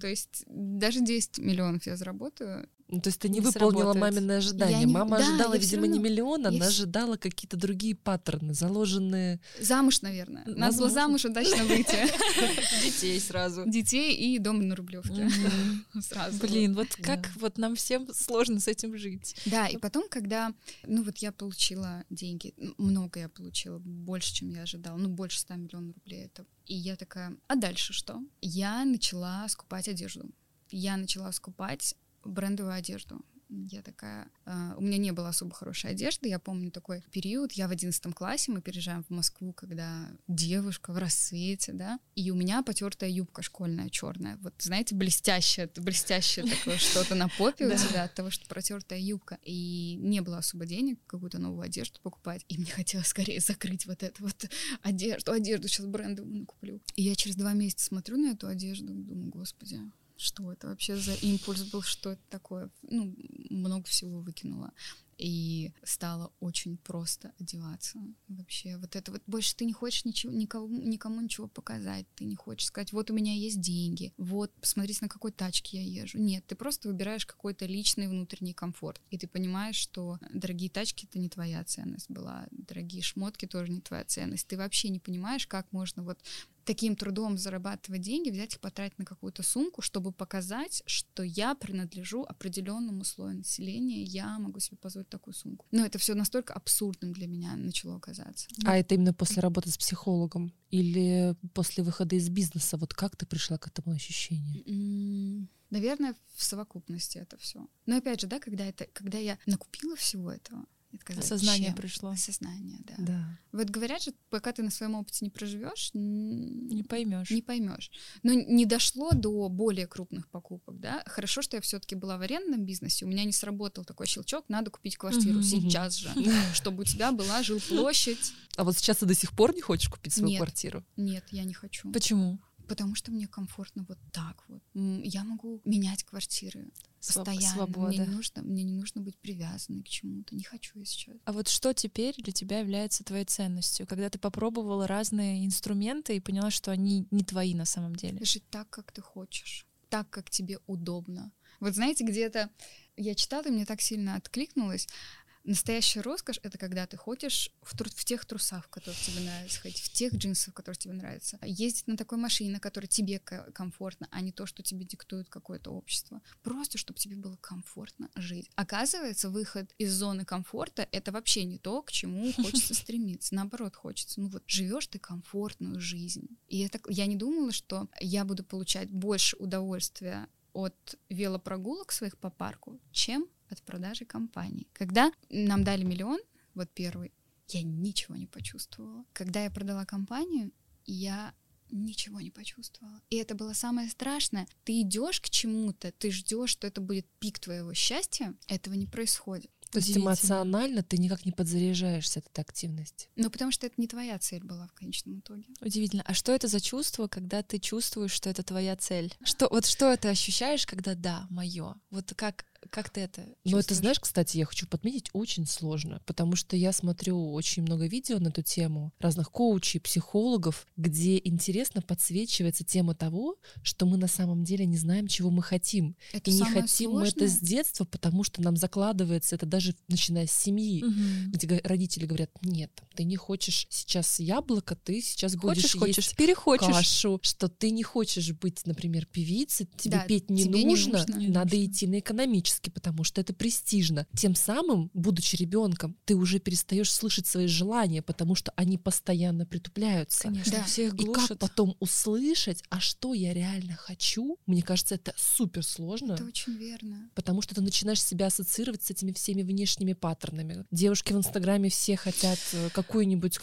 то есть даже 10 миллионов я заработаю, ну, то есть ты не, не выполнила мамины ожидания. Я Мама не... ожидала, да, видимо, не миллион, она я... ожидала какие-то другие паттерны, заложенные. Замуж, наверное. Возможно. Надо было замуж удачно выйти. Детей сразу. Детей и дом на Рублевке. Сразу. Блин, вот как вот нам всем сложно с этим жить. Да, и потом, когда, ну вот я получила деньги, много я получила, больше, чем я ожидала, ну больше 100 миллионов рублей это. И я такая, а дальше что? Я начала скупать одежду. Я начала скупать брендовую одежду. Я такая... Э, у меня не было особо хорошей одежды. Я помню такой период. Я в одиннадцатом классе, мы переезжаем в Москву, когда девушка в рассвете, да, и у меня потертая юбка школьная черная. Вот, знаете, блестящая, блестящее такое что-то на попе у тебя от того, что протертая юбка. И не было особо денег какую-то новую одежду покупать. И мне хотелось скорее закрыть вот эту вот одежду. Одежду сейчас брендовую накуплю. И я через два месяца смотрю на эту одежду и думаю, господи, что это вообще за импульс был, что это такое. Ну, много всего выкинула и стало очень просто одеваться. Вообще, вот это вот больше ты не хочешь ничего, никому, никому ничего показать, ты не хочешь сказать, вот у меня есть деньги, вот посмотрите, на какой тачке я езжу. Нет, ты просто выбираешь какой-то личный внутренний комфорт, и ты понимаешь, что дорогие тачки — это не твоя ценность была, дорогие шмотки тоже не твоя ценность. Ты вообще не понимаешь, как можно вот таким трудом зарабатывать деньги, взять их, потратить на какую-то сумку, чтобы показать, что я принадлежу определенному слою населения, я могу себе позволить такую сумку. Но это все настолько абсурдным для меня начало оказаться. А это именно после работы с психологом или после выхода из бизнеса? Вот как ты пришла к этому ощущению? Наверное, в совокупности это все. Но опять же, да, когда это, когда я накупила всего этого, это Осознание пришло. Осознание, да. да. Вот говорят же, пока ты на своем опыте не проживешь, не поймешь. Не поймешь. Но не дошло до более крупных покупок, да. Хорошо, что я все-таки была в арендном бизнесе, у меня не сработал такой щелчок, надо купить квартиру сейчас же, чтобы у тебя была жилплощадь. А вот сейчас ты до сих пор не хочешь купить свою квартиру? Нет, я не хочу. Почему? Потому что мне комфортно вот так вот. Я могу менять квартиры постоянно. Свобода. Мне не нужно, мне не нужно быть привязанной к чему-то. Не хочу я сейчас. А вот что теперь для тебя является твоей ценностью, когда ты попробовала разные инструменты и поняла, что они не твои на самом деле? Жить так, как ты хочешь, так, как тебе удобно. Вот знаете, где-то я читала, и мне так сильно откликнулось. Настоящая роскошь — это когда ты ходишь в, тру- в тех трусах, в которых тебе нравится ходить, в тех джинсах, которые тебе нравятся. Ездить на такой машине, на которой тебе комфортно, а не то, что тебе диктует какое-то общество. Просто, чтобы тебе было комфортно жить. Оказывается, выход из зоны комфорта — это вообще не то, к чему хочется стремиться. Наоборот, хочется. Ну вот живешь ты комфортную жизнь. И это, я не думала, что я буду получать больше удовольствия от велопрогулок своих по парку, чем от продажи компании. Когда нам дали миллион, вот первый, я ничего не почувствовала. Когда я продала компанию, я ничего не почувствовала. И это было самое страшное. Ты идешь к чему-то, ты ждешь, что это будет пик твоего счастья, этого не происходит. То есть эмоционально ты никак не подзаряжаешься от этой активности. Ну, потому что это не твоя цель была в конечном итоге. Удивительно. А что это за чувство, когда ты чувствуешь, что это твоя цель? Что, вот что ты ощущаешь, когда да, мое? Вот как как ты это чувствуешь? Ну, это, знаешь, кстати, я хочу подметить, очень сложно, потому что я смотрю очень много видео на эту тему, разных коучей, психологов, где интересно подсвечивается тема того, что мы на самом деле не знаем, чего мы хотим. Это И не хотим сложное. мы это с детства, потому что нам закладывается это даже начиная с семьи, угу. где родители говорят, нет, ты не хочешь сейчас яблоко, ты сейчас хочешь, будешь хочешь, есть перехочешь. кашу, что ты не хочешь быть, например, певицей, тебе да, петь не тебе нужно, не нужно, надо нужно. идти на экономическое автоматически, потому что это престижно. Тем самым, будучи ребенком, ты уже перестаешь слышать свои желания, потому что они постоянно притупляются. Конечно, Да. все их И глушат. как потом услышать, а что я реально хочу, мне кажется, это супер сложно. Это очень верно. Потому что ты начинаешь себя ассоциировать с этими всеми внешними паттернами. Девушки в Инстаграме все хотят э, какой-нибудь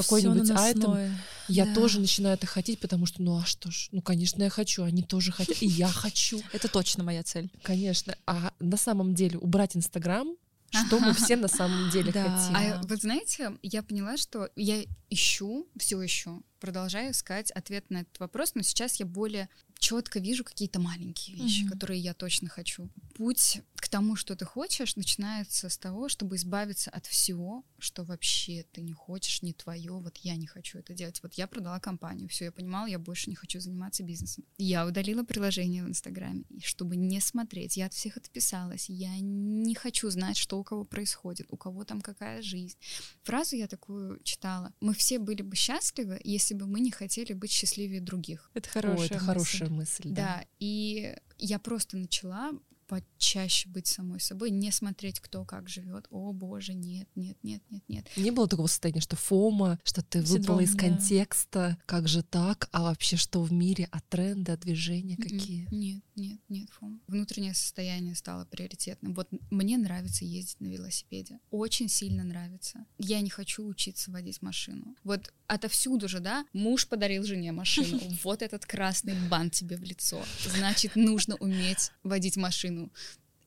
айтем. Я Да. тоже начинаю это хотеть, потому что, ну а что ж, ну конечно я хочу, они тоже хотят, и я хочу, Это точно моя цель. конечно. А на самом деле убрать Инстаграм, что мы все на самом деле хотим. А вот знаете, я поняла, что я ищу, все еще продолжаю искать ответ на этот вопрос, но сейчас я более четко вижу какие-то маленькие вещи, Мгм. которые я точно хочу. Путь к тому, что ты хочешь, начинается с того, чтобы избавиться от всего, что вообще ты не хочешь, не твое. Вот я не хочу это делать. Вот я продала компанию, все, я понимала, я больше не хочу заниматься бизнесом. Я удалила приложение в Инстаграме, чтобы не смотреть. Я от всех отписалась. Я не хочу знать, что у кого происходит, у кого там какая жизнь. Фразу я такую читала. Мы все были бы счастливы, если бы мы не хотели быть счастливее других. Это О, хорошая это мысль. хорошая мысль, да. Да, и я просто начала почаще быть самой собой, не смотреть, кто как живет. О, боже, нет, нет, нет, нет, нет. Не было такого состояния, что фома, что ты Синдром, выпала из да. контекста, как же так, а вообще что в мире, а тренды, а движения Мгм. какие? Нет, нет, нет, Фом. Внутреннее состояние стало приоритетным. Вот мне нравится ездить на велосипеде. Очень сильно нравится. Я не хочу учиться водить машину. Вот отовсюду же, да, муж подарил жене машину. Вот этот красный бант тебе в лицо. Значит, нужно уметь водить машину.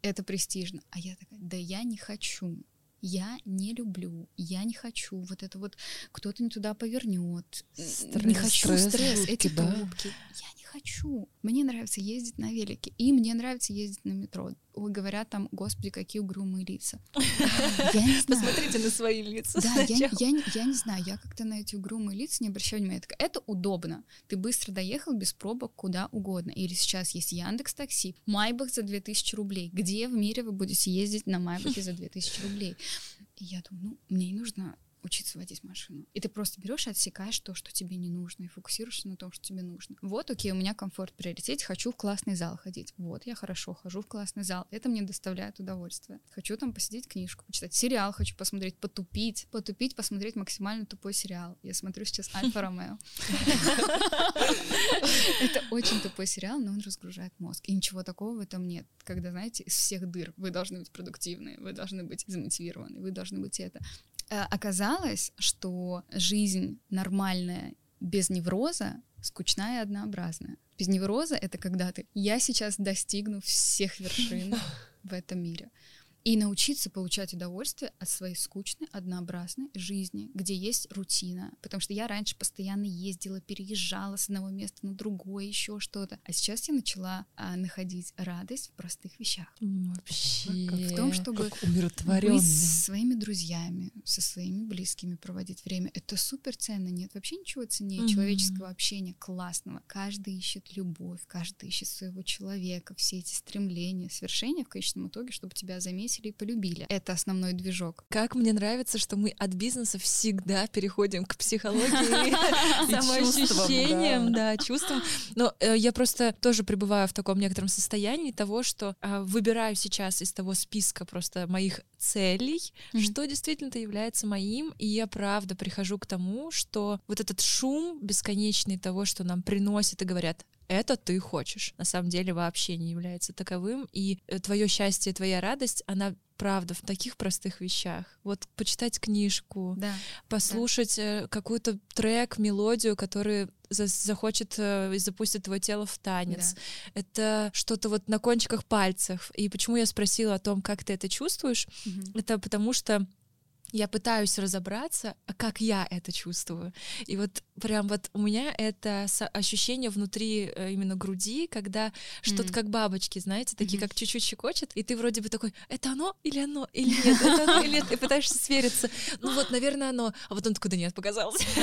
Это престижно. А я такая, да я не хочу. Я не люблю, я не хочу. Вот это вот кто-то не туда повернет. не Стресс, хочу стресс стресс, жуткий, эти да. Я не хочу. Мне нравится ездить на велике. И мне нравится ездить на метро. Ой, говорят там, господи, какие угрюмые лица. Посмотрите на свои лица Да, я, не- я не знаю, я как-то на эти угрюмые лица не обращаю внимания. Это удобно. Ты быстро доехал без пробок куда угодно. Или сейчас есть Яндекс Такси, Майбах за 2000 рублей. Где в мире вы будете ездить на Майбахе за 2000 рублей? И я думаю, ну, мне не нужно учиться водить машину. И ты просто берешь отсекаешь то, что тебе не нужно, и фокусируешься на том, что тебе нужно. Вот, окей, у меня комфорт в приоритете, хочу в классный зал ходить. Вот, я хорошо хожу в классный зал. Это мне доставляет удовольствие. Хочу там посидеть, книжку почитать. Сериал хочу посмотреть, потупить. Потупить, посмотреть максимально тупой сериал. Я смотрю сейчас Альфа Ромео. Это очень тупой сериал, но он разгружает мозг. И ничего такого в этом нет. Когда, знаете, из всех дыр вы должны быть продуктивны, вы должны быть замотивированы, вы должны быть это. Э, Оказалось, что жизнь нормальная без невроза скучная и однообразная. Без невроза — это когда ты «я сейчас достигну всех вершин в этом мире». И научиться получать удовольствие от своей скучной, однообразной жизни, где есть рутина. Потому что я раньше постоянно ездила, переезжала с одного места на другое, еще что-то. А сейчас я начала а, находить радость в простых вещах. Вообще. Как в том, чтобы. Быть со своими друзьями, со своими близкими проводить время. Это супер ценно. Нет вообще ничего ценнее Мгм. человеческого общения, классного. Каждый ищет любовь, каждый ищет своего человека, все эти стремления, свершения в конечном итоге, чтобы тебя заметили и полюбили. Это основной движок. Как мне нравится, что мы от бизнеса всегда переходим к психологии, самоощущениям, да, чувствам. Но э, я просто тоже пребываю в таком некотором состоянии того, что а, выбираю сейчас из того списка просто моих целей, что действительно-то является моим, и я правда прихожу к тому, что вот этот шум бесконечный того, что нам приносят и говорят, это ты хочешь, на самом деле вообще не является таковым, и твое счастье, твоя радость, она правда в таких простых вещах. Вот почитать книжку, Да. послушать э, какой-то трек, мелодию, который за- захочет э, и запустит твое тело в танец. Да. Это что-то вот на кончиках пальцев. И почему я спросила о том, как ты это чувствуешь, Мгм. это потому что я пытаюсь разобраться, а как я это чувствую. И вот прям вот у меня это ощущение внутри э, именно груди, когда что-то как бабочки, знаете, такие Мгм. как чуть-чуть щекочет, и ты вроде бы такой, это оно или оно, или нет, это оно или нет, и пытаешься свериться. Ну вот, наверное, оно. А вот он такой, да нет, показалось.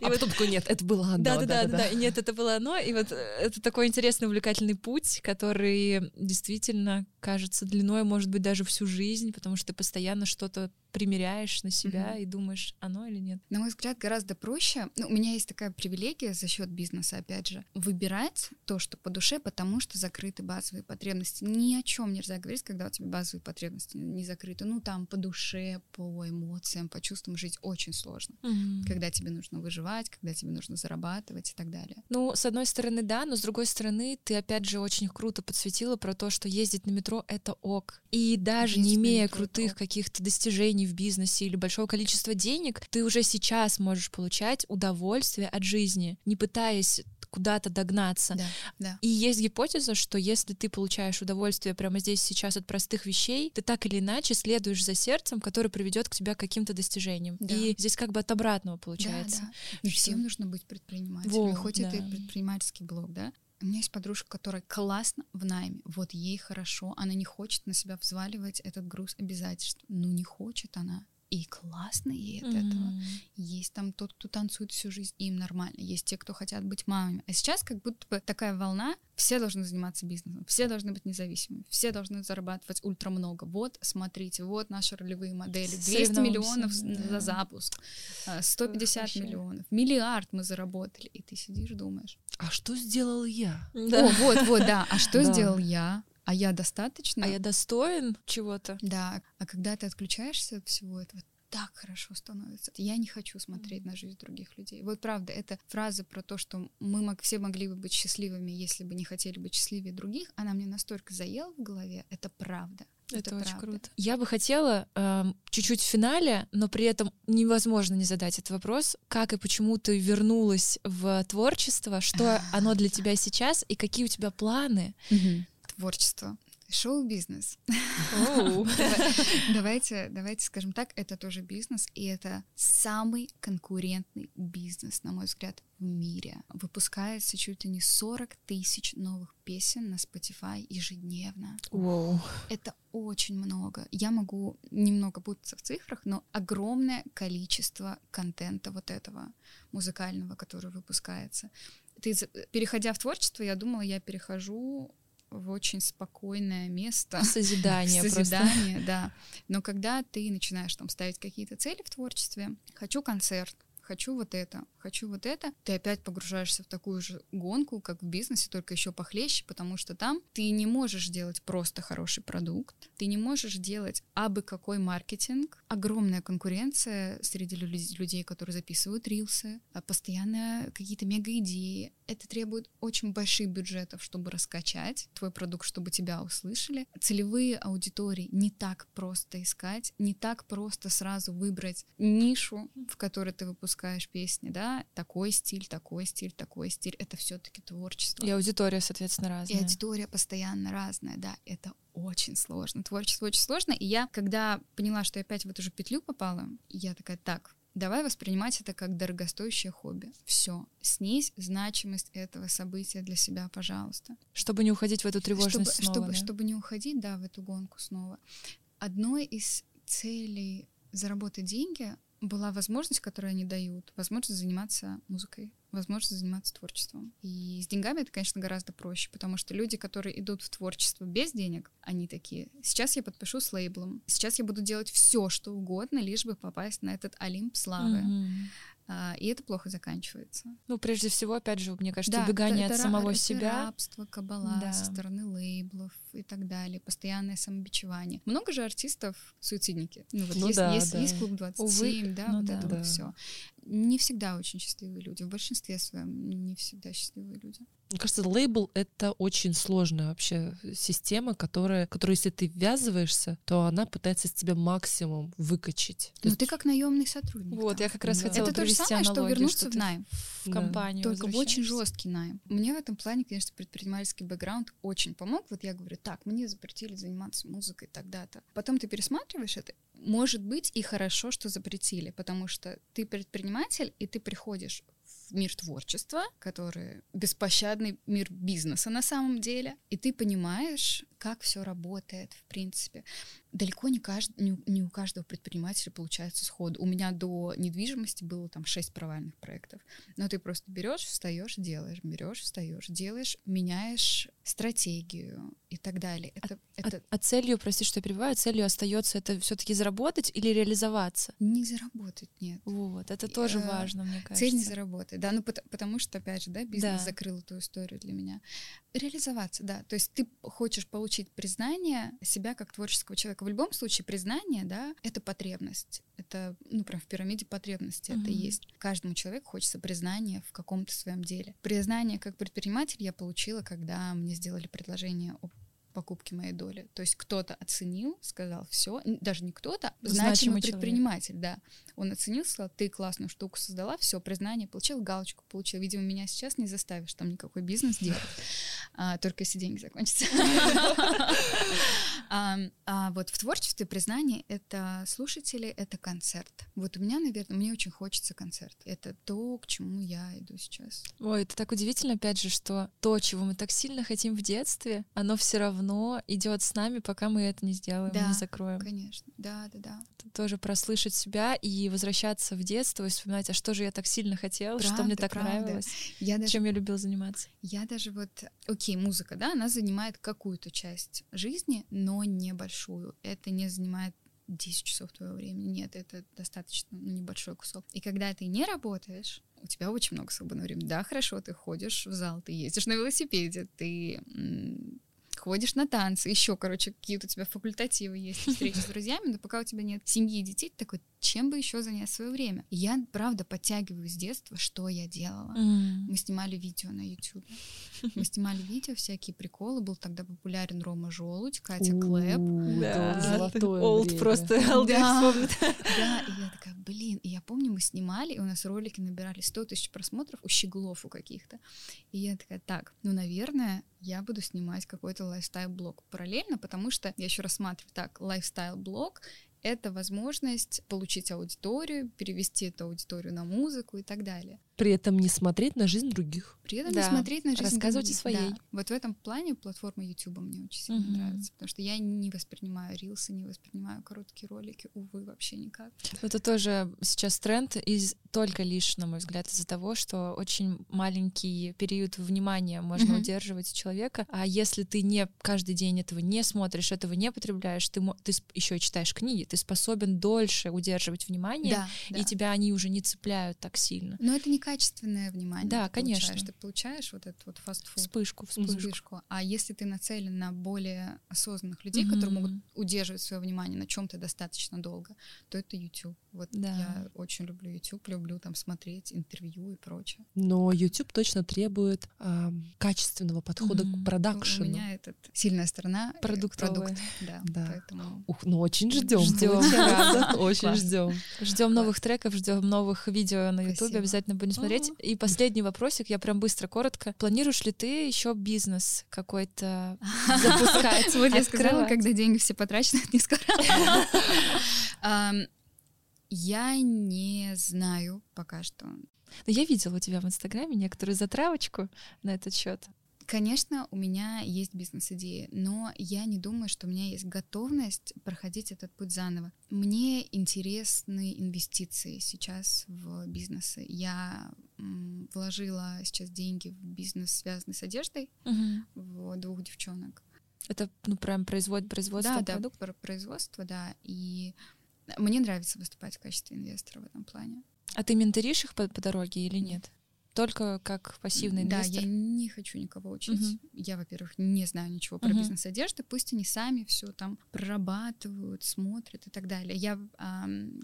А вот потом такой, нет, это было оно. да, да, да, да, и нет, это было оно, и вот э, это такой интересный, увлекательный путь, который действительно кажется, длиной может быть даже всю жизнь, потому что ты постоянно что-то примеряешь на себя mm-hmm. и думаешь, оно или нет. На мой взгляд, гораздо проще. Ну, у меня есть такая привилегия за счет бизнеса, опять же, выбирать то, что по душе, потому что закрыты базовые потребности. Ни о чем нельзя говорить, когда у тебя базовые потребности не закрыты. Ну, там по душе, по эмоциям, по чувствам жить очень сложно. Mm-hmm. Когда тебе нужно выживать, когда тебе нужно зарабатывать и так далее. Ну, с одной стороны, да, но с другой стороны, ты опять же очень круто подсветила про то, что ездить на метро — это ок. И даже не имея крутых каких-то достижений в бизнесе или большого количества денег, ты уже сейчас можешь получать удовольствие от жизни, не пытаясь куда-то догнаться. Да, да. И есть гипотеза, что если ты получаешь удовольствие прямо здесь сейчас от простых вещей, ты так или иначе следуешь за сердцем, который приведет к тебе к каким-то достижениям. Да. И здесь как бы от обратного получается. Да, да. Всем нужно быть предпринимателем, Во, хоть да. это и предпринимательский блог, да? У меня есть подружка, которая классно в найме, вот ей хорошо, она не хочет на себя взваливать этот груз обязательств. Ну, не хочет она. И классно ей от mm-hmm. этого. Есть там тот, кто танцует всю жизнь, им нормально. Есть те, кто хотят быть мамами. А сейчас как будто бы такая волна, все должны заниматься бизнесом, все должны быть независимыми, все должны зарабатывать ультра много. Вот, смотрите, вот наши ролевые модели. 200 миллионов да. за запуск, 150 Вообще. миллионов, миллиард мы заработали. И ты сидишь, думаешь. А что сделал я? Да. О, вот, вот, да. А что да. сделал я? А я достаточно. А я достоин чего-то. Да, а когда ты отключаешься от всего этого, так хорошо становится. Я не хочу смотреть на жизнь других людей. Вот правда, эта фраза про то, что мы мог, все могли бы быть счастливыми, если бы не хотели быть счастливее других, она мне настолько заела в голове. Это правда. Это, это очень правда. круто. Я бы хотела э, чуть-чуть в финале, но при этом невозможно не задать этот вопрос. Как и почему ты вернулась в творчество? Что оно для тебя сейчас? И какие у тебя планы? Творчество. Шоу-бизнес. давайте, давайте скажем так, это тоже бизнес, и это самый конкурентный бизнес, на мой взгляд, в мире. Выпускается чуть ли не 40 тысяч новых песен на Spotify ежедневно. Wow. Это очень много. Я могу немного путаться в цифрах, но огромное количество контента вот этого музыкального, который выпускается. Ты, переходя в творчество, я думала, я перехожу в очень спокойное место. Созидание, Созидание, просто. да. Но когда ты начинаешь там ставить какие-то цели в творчестве, хочу концерт, хочу вот это, хочу вот это, ты опять погружаешься в такую же гонку, как в бизнесе, только еще похлеще, потому что там ты не можешь делать просто хороший продукт, ты не можешь делать абы какой маркетинг, огромная конкуренция среди людей, которые записывают рилсы, а постоянно какие-то мега-идеи. Это требует очень больших бюджетов, чтобы раскачать твой продукт, чтобы тебя услышали. Целевые аудитории не так просто искать, не так просто сразу выбрать нишу, в которой ты выпускаешь выпускаешь песни, да, такой стиль, такой стиль, такой стиль, это все-таки творчество. И аудитория, соответственно, разная. И аудитория постоянно разная, да, это очень сложно. Творчество очень сложно. И я, когда поняла, что я опять в эту же петлю попала, я такая, так, давай воспринимать это как дорогостоящее хобби. Все, снизь значимость этого события для себя, пожалуйста. Чтобы не уходить в эту тревожность чтобы, снова. Чтобы, да? чтобы не уходить, да, в эту гонку снова. Одной из целей заработать деньги была возможность, которую они дают, возможность заниматься музыкой, возможность заниматься творчеством. И с деньгами это, конечно, гораздо проще, потому что люди, которые идут в творчество без денег, они такие, сейчас я подпишу с лейблом, сейчас я буду делать все, что угодно, лишь бы попасть на этот Олимп славы. Mm-hmm. А, и это плохо заканчивается. Ну, прежде всего, опять же, мне кажется, да, убегание это, от это самого это себя. рабство, кабала да. со стороны лейблов и так далее, постоянное самобичевание. Много же артистов суицидники. Ну, вот ну, есть, да, есть, да. есть клуб 27, Увы, да, ну, вот да, это да. вот все. Не всегда очень счастливые люди. В большинстве своем не всегда счастливые люди. Мне кажется, лейбл — это очень сложная вообще система, которая, которая, если ты ввязываешься, то она пытается из тебя максимум выкачать. Ну, ты как наемный сотрудник. Вот, там. я как раз да. хотела Это то же самое, что вернуться что в найм. В компанию Только в очень жесткий найм. Мне в этом плане, конечно, предпринимательский бэкграунд очень помог. Вот я говорю, так, мне запретили заниматься музыкой тогда-то. Потом ты пересматриваешь это, может быть и хорошо, что запретили, потому что ты предприниматель, и ты приходишь мир творчества, который беспощадный мир бизнеса на самом деле, и ты понимаешь как все работает, в принципе. Далеко не, кажд... не, не у каждого предпринимателя получается сходу. У меня до недвижимости было там шесть провальных проектов. Но ты просто берешь, встаешь, делаешь, берешь, встаешь, делаешь, меняешь стратегию и так далее. Это, а, это... А, а целью, прости, что я перебиваю, целью остается это все-таки заработать или реализоваться? Не заработать, нет. Вот, это тоже э, важно, мне кажется. Цель не заработать, да, ну потому что, опять же, да, бизнес да. закрыл эту историю для меня. Реализоваться, да, то есть ты хочешь получить признание себя как творческого человека. В любом случае признание, да, это потребность, это, ну, прям в пирамиде потребности mm-hmm. это есть. Каждому человеку хочется признания в каком-то своем деле. Признание как предприниматель я получила, когда мне сделали предложение о покупки моей доли. То есть кто-то оценил, сказал, все, даже не кто-то, значимый, значимый предприниматель, человек. да. Он оценил, сказал, ты классную штуку создала, все, признание, получил галочку, получил. Видимо, меня сейчас не заставишь там никакой бизнес делать, а, только если деньги закончатся. А, а вот в творчестве признание — это слушатели, это концерт. Вот у меня, наверное, мне очень хочется концерт. Это то, к чему я иду сейчас. Ой, это так удивительно, опять же, что то, чего мы так сильно хотим в детстве, оно все равно равно идет с нами, пока мы это не сделаем, да, не закроем. Конечно, да, да, да. Это тоже прослышать себя и возвращаться в детство и вспоминать, а что же я так сильно хотела, правда, что мне так правда. нравилось, я даже, чем я любила заниматься. Я даже вот, окей, музыка, да, она занимает какую-то часть жизни, но небольшую. Это не занимает 10 часов твоего времени. Нет, это достаточно ну, небольшой кусок. И когда ты не работаешь, у тебя очень много свободного времени. Да, хорошо, ты ходишь в зал, ты ездишь на велосипеде, ты ходишь на танцы, еще, короче, какие-то у тебя факультативы есть, встречи с друзьями, но пока у тебя нет семьи и детей, ты такой, чем бы еще занять свое время? И я, правда, подтягиваю с детства, что я делала. Mm. Мы снимали видео на YouTube. Мы снимали видео, всякие приколы. Был тогда популярен Рома Желудь, Катя Клэп. Да, золотое Олд просто, да, да, и я такая, блин. И я помню, мы снимали, и у нас ролики набирали 100 тысяч просмотров у щеглов у каких-то. И я такая, так, ну, наверное, я буду снимать какой-то лайфстайл-блог параллельно, потому что я еще рассматриваю так, лайфстайл-блог это возможность получить аудиторию, перевести эту аудиторию на музыку и так далее. При этом не смотреть на жизнь других. При этом да. не смотреть на жизнь Рассказывать других. своей. Да. Вот в этом плане платформа YouTube мне очень сильно угу. нравится, потому что я не воспринимаю рилсы, не воспринимаю короткие ролики, увы, вообще никак. Это тоже сейчас тренд, из только лишь, на мой взгляд, из-за того, что очень маленький период внимания можно угу. удерживать у человека, а если ты не каждый день этого не смотришь, этого не потребляешь, ты, ты еще читаешь книги, ты способен дольше удерживать внимание, да, и да. тебя они уже не цепляют так сильно. Но это не качественное внимание. Да, конечно. Получаешь. Ты получаешь вот этот вот фастфуд. Вспышку, вспышку. вспышку. А если ты нацелен на более осознанных людей, mm-hmm. которые могут удерживать свое внимание на чем-то достаточно долго, то это YouTube. Вот да. я очень люблю YouTube, люблю там смотреть интервью и прочее. Но YouTube точно требует э, качественного подхода mm-hmm. к продакшену. У меня это сильная сторона. Э, Продуктовая. Продукт. Да, да. Поэтому... Ух, ну очень ждем. Ждем. Очень ждем. Ждем новых треков, ждем новых видео на YouTube. Обязательно будем смотреть. И последний вопросик, я прям быстро, коротко. Планируешь ли ты еще бизнес какой-то запускать? Вот я сказала, когда деньги все потрачены, не скоро. Я не знаю пока что. Но я видела у тебя в Инстаграме некоторую затравочку на этот счет. Конечно, у меня есть бизнес-идеи, но я не думаю, что у меня есть готовность проходить этот путь заново. Мне интересны инвестиции сейчас в бизнесы. Я вложила сейчас деньги в бизнес, связанный с одеждой, угу. в двух девчонок. Это ну прям производ, производство да, продукта? Да, производство, да. И мне нравится выступать в качестве инвестора в этом плане. А ты менторишь их по, по дороге или нет? Только как пассивный инвестор? Да, я не хочу никого учить. Угу. Я, во-первых, не знаю ничего про угу. бизнес одежды. Пусть они сами все там прорабатывают, смотрят и так далее. Я,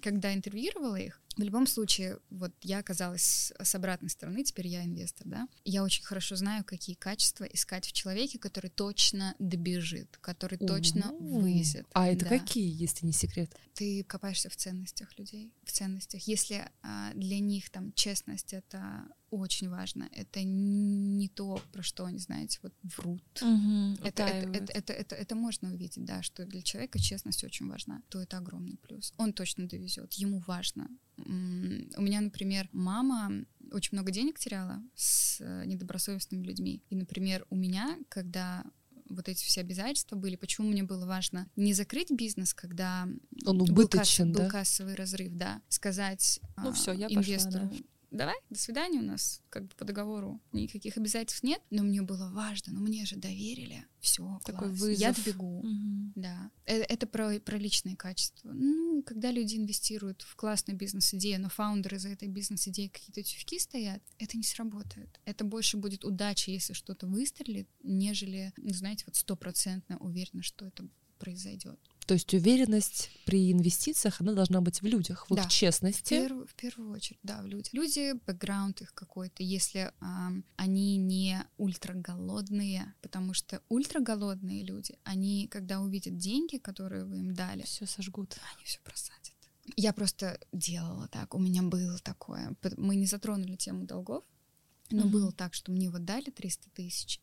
когда интервьюировала их, в любом случае, вот я оказалась с обратной стороны, теперь я инвестор, да. Я очень хорошо знаю, какие качества искать в человеке, который точно добежит, который У-у-у. точно вывезет. А это да. какие, если не секрет? Ты копаешься в ценностях людей, в ценностях. Если а, для них там честность это очень важно. Это не то, про что они, знаете, вот врут. Угу, это, это, это, это, это, это можно увидеть, да, что для человека честность очень важна. То это огромный плюс. Он точно довезет. Ему важно у меня, например, мама очень много денег теряла с э, недобросовестными людьми. И, например, у меня, когда вот эти все обязательства были, почему мне было важно не закрыть бизнес, когда Он был, касс- убыточен, был да? кассовый разрыв, да, сказать Ну а, всё, я пошла, инвестору, да. Давай, до свидания, у нас как бы по договору никаких обязательств нет, но мне было важно, но мне же доверили, все, Такой я вызов. добегу. Мгм. Да, Э, это про, про личные качества. Ну, когда люди инвестируют в классную бизнес-идею, но фаундеры за этой бизнес-идеей какие-то тюфьки стоят, это не сработает. Это больше будет удача, если что-то выстрелит, нежели, ну, знаете, вот стопроцентно уверена, что это произойдет. То есть уверенность при инвестициях, она должна быть в людях, в Да. их В честности. первую, в первую очередь, да, в люди. Люди, бэкграунд их какой-то, если ам, они не ультраголодные, потому что ультраголодные люди, они, когда увидят деньги, которые вы им дали, Все сожгут. они все просадят. Я просто делала так, у меня было такое. Мы не затронули тему долгов, но Мгм. было так, что мне вот дали 300 тысяч,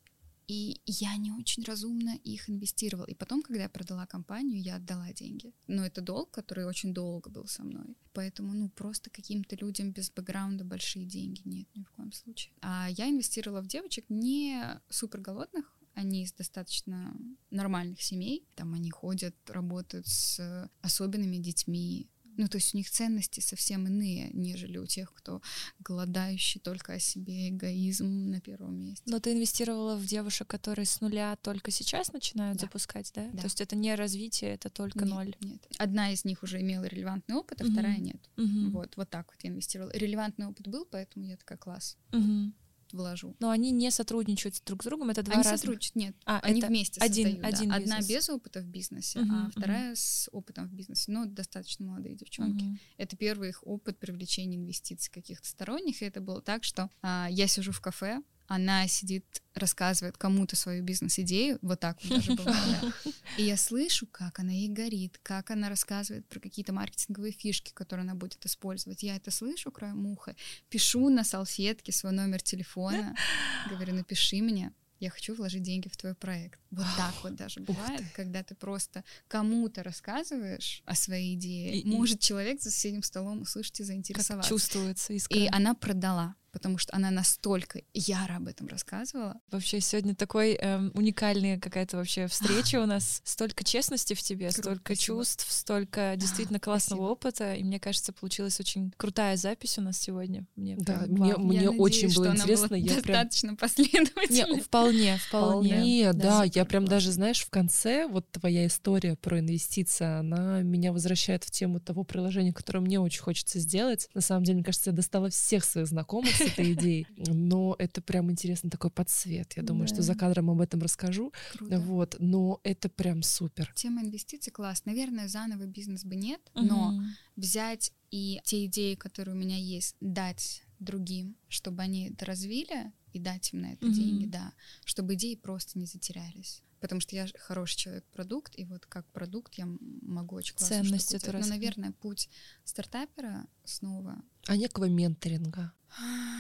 и я не очень разумно их инвестировала. И потом, когда я продала компанию, я отдала деньги. Но это долг, который очень долго был со мной. Поэтому, ну, просто каким-то людям без бэкграунда большие деньги нет ни в коем случае. А я инвестировала в девочек не супер голодных, они из достаточно нормальных семей. Там они ходят, работают с особенными детьми. Ну, то есть у них ценности совсем иные, нежели у тех, кто голодающий только о себе, эгоизм на первом месте. Но ты инвестировала в девушек, которые с нуля только сейчас начинают Да. запускать, да? Да. То есть это не развитие, это только Нет, ноль. Нет. Одна из них уже имела релевантный опыт, а Мгм. вторая нет. Мгм. Вот, вот так вот я инвестировала. Релевантный опыт был, поэтому я такая класс Мгм. Вложу. Но они не сотрудничают друг с другом, это два Они разных. сотрудничают, нет, А, они вместе один- создают. да. один Одна бизнес. без опыта в бизнесе, Мгм, а вторая с опытом в бизнесе. Но достаточно молодые девчонки. Мгм. Это первый их опыт привлечения инвестиций каких-то сторонних. И это было так, что а, я сижу в кафе, она сидит, рассказывает кому-то свою бизнес-идею, вот так вот даже да. И я слышу, как она ей горит, как она рассказывает про какие-то маркетинговые фишки, которые она будет использовать. Я это слышу краем уха, пишу на салфетке свой номер телефона, говорю, напиши мне, я хочу вложить деньги в твой проект. Вот так вот даже бывает, когда ты просто кому-то рассказываешь о своей идее. И- и- Может человек за соседним столом услышать и Как заинтересоваться. чувствуется И искра. она продала, потому что она настолько яро об этом рассказывала. Вообще сегодня такой эм, уникальная какая-то вообще встреча у нас. Столько честности в тебе, Круто, столько спасибо. чувств, столько действительно классного спасибо. опыта. И мне кажется, получилась очень крутая запись у нас сегодня. Мне Да, прям мне- вау. Мне Я очень надеюсь, было что она интересно, была я прям- достаточно последовательной. Не, вполне, вполне. Вполне, да. супер Я прям классно. даже, знаешь, в конце вот твоя история про инвестиции, она меня возвращает в тему того приложения, которое мне очень хочется сделать. На самом деле, мне кажется, я достала всех своих знакомых с этой идеей, но это прям интересный такой подсвет. Я думаю, что Да. за кадром об этом расскажу. Круто. Вот, но это прям супер. Тема инвестиций класс. Наверное, заново бизнес бы нет, но Мгм. взять и те идеи, которые у меня есть, дать другим, чтобы они это развили и дать им на это Мгм. деньги, да, чтобы идеи просто не затерялись. Потому что я хороший человек-продукт, и вот как продукт я могу очень классно Ценность эту делать. Но, наверное, путь стартапера снова А некого менторинга.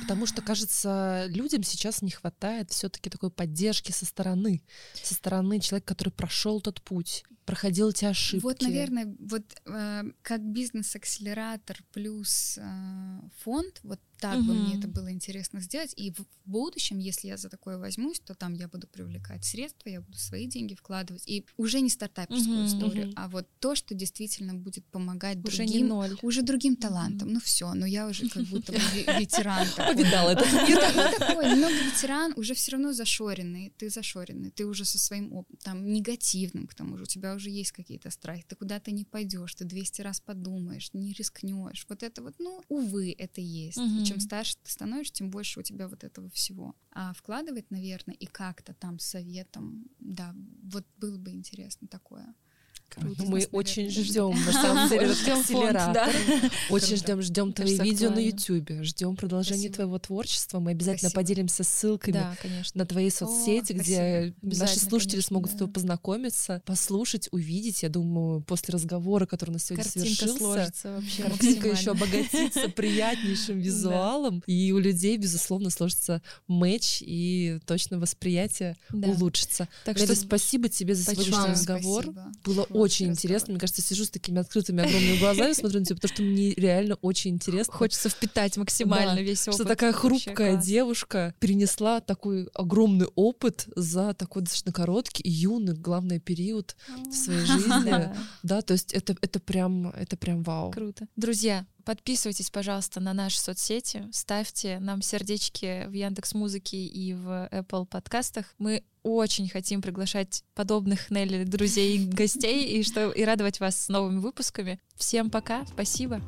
Потому что, кажется, людям сейчас не хватает все-таки такой поддержки со стороны. Со стороны человека, который прошел тот путь, проходил эти ошибки. Вот, наверное, вот э, как бизнес-акселератор плюс э, фонд, вот так бы мне это было интересно сделать. И в, в будущем, если я за такое возьмусь, то там я буду привлекать средства, я буду свои деньги вкладывать. И уже не стартаперскую Мгм, историю, мгм. а вот то, что действительно будет помогать Уже не другим. ноль. Уже другим талантам. Ну все, но я уже как будто ветеран. Повидал ну, такой, немного ветеран, уже все равно зашоренный, ты зашоренный, ты уже со своим там, негативным, к тому же, у тебя уже есть какие-то страхи, ты куда-то не пойдешь, ты 200 раз подумаешь, не рискнешь, вот это вот, ну, увы, это есть. И Мгм. чем старше ты становишься, тем больше у тебя вот этого всего. А вкладывать, наверное, и как-то там советом, да, вот было бы интересно такое. Круто. Мы очень ждем, на самом деле, Ждём фонд, акселератор. да. Очень ждем, ждем твои видео на актуально. Ютубе, ждем продолжения Спасибо. твоего творчества. Мы обязательно Спасибо. поделимся ссылками Да, на твои соцсети, спасибо. где наши слушатели конечно, смогут с да. тобой познакомиться, послушать, увидеть. Я думаю, после разговора, который у нас сегодня Картинка совершился, вообще картинка еще обогатится приятнейшим визуалом, и у людей, безусловно, сложится матч, и точно восприятие улучшится. Так что спасибо тебе за сегодняшний разговор. Было очень интересно. Мне кажется, сижу с такими открытыми огромными глазами, смотрю на тебя, потому что мне реально очень интересно. Хочется впитать максимально Да, весь опыт. Что такая Вообще хрупкая класс. девушка перенесла такой огромный опыт за такой достаточно короткий юный, главный период в своей жизни. Да, то есть это, это прям, это прям вау. Круто. Друзья, подписывайтесь, пожалуйста, на наши соцсети, ставьте нам сердечки в Яндекс Музыке и в Apple подкастах. Мы очень хотим приглашать подобных Нелли друзей и гостей и, что, и радовать вас с новыми выпусками. Всем пока, спасибо.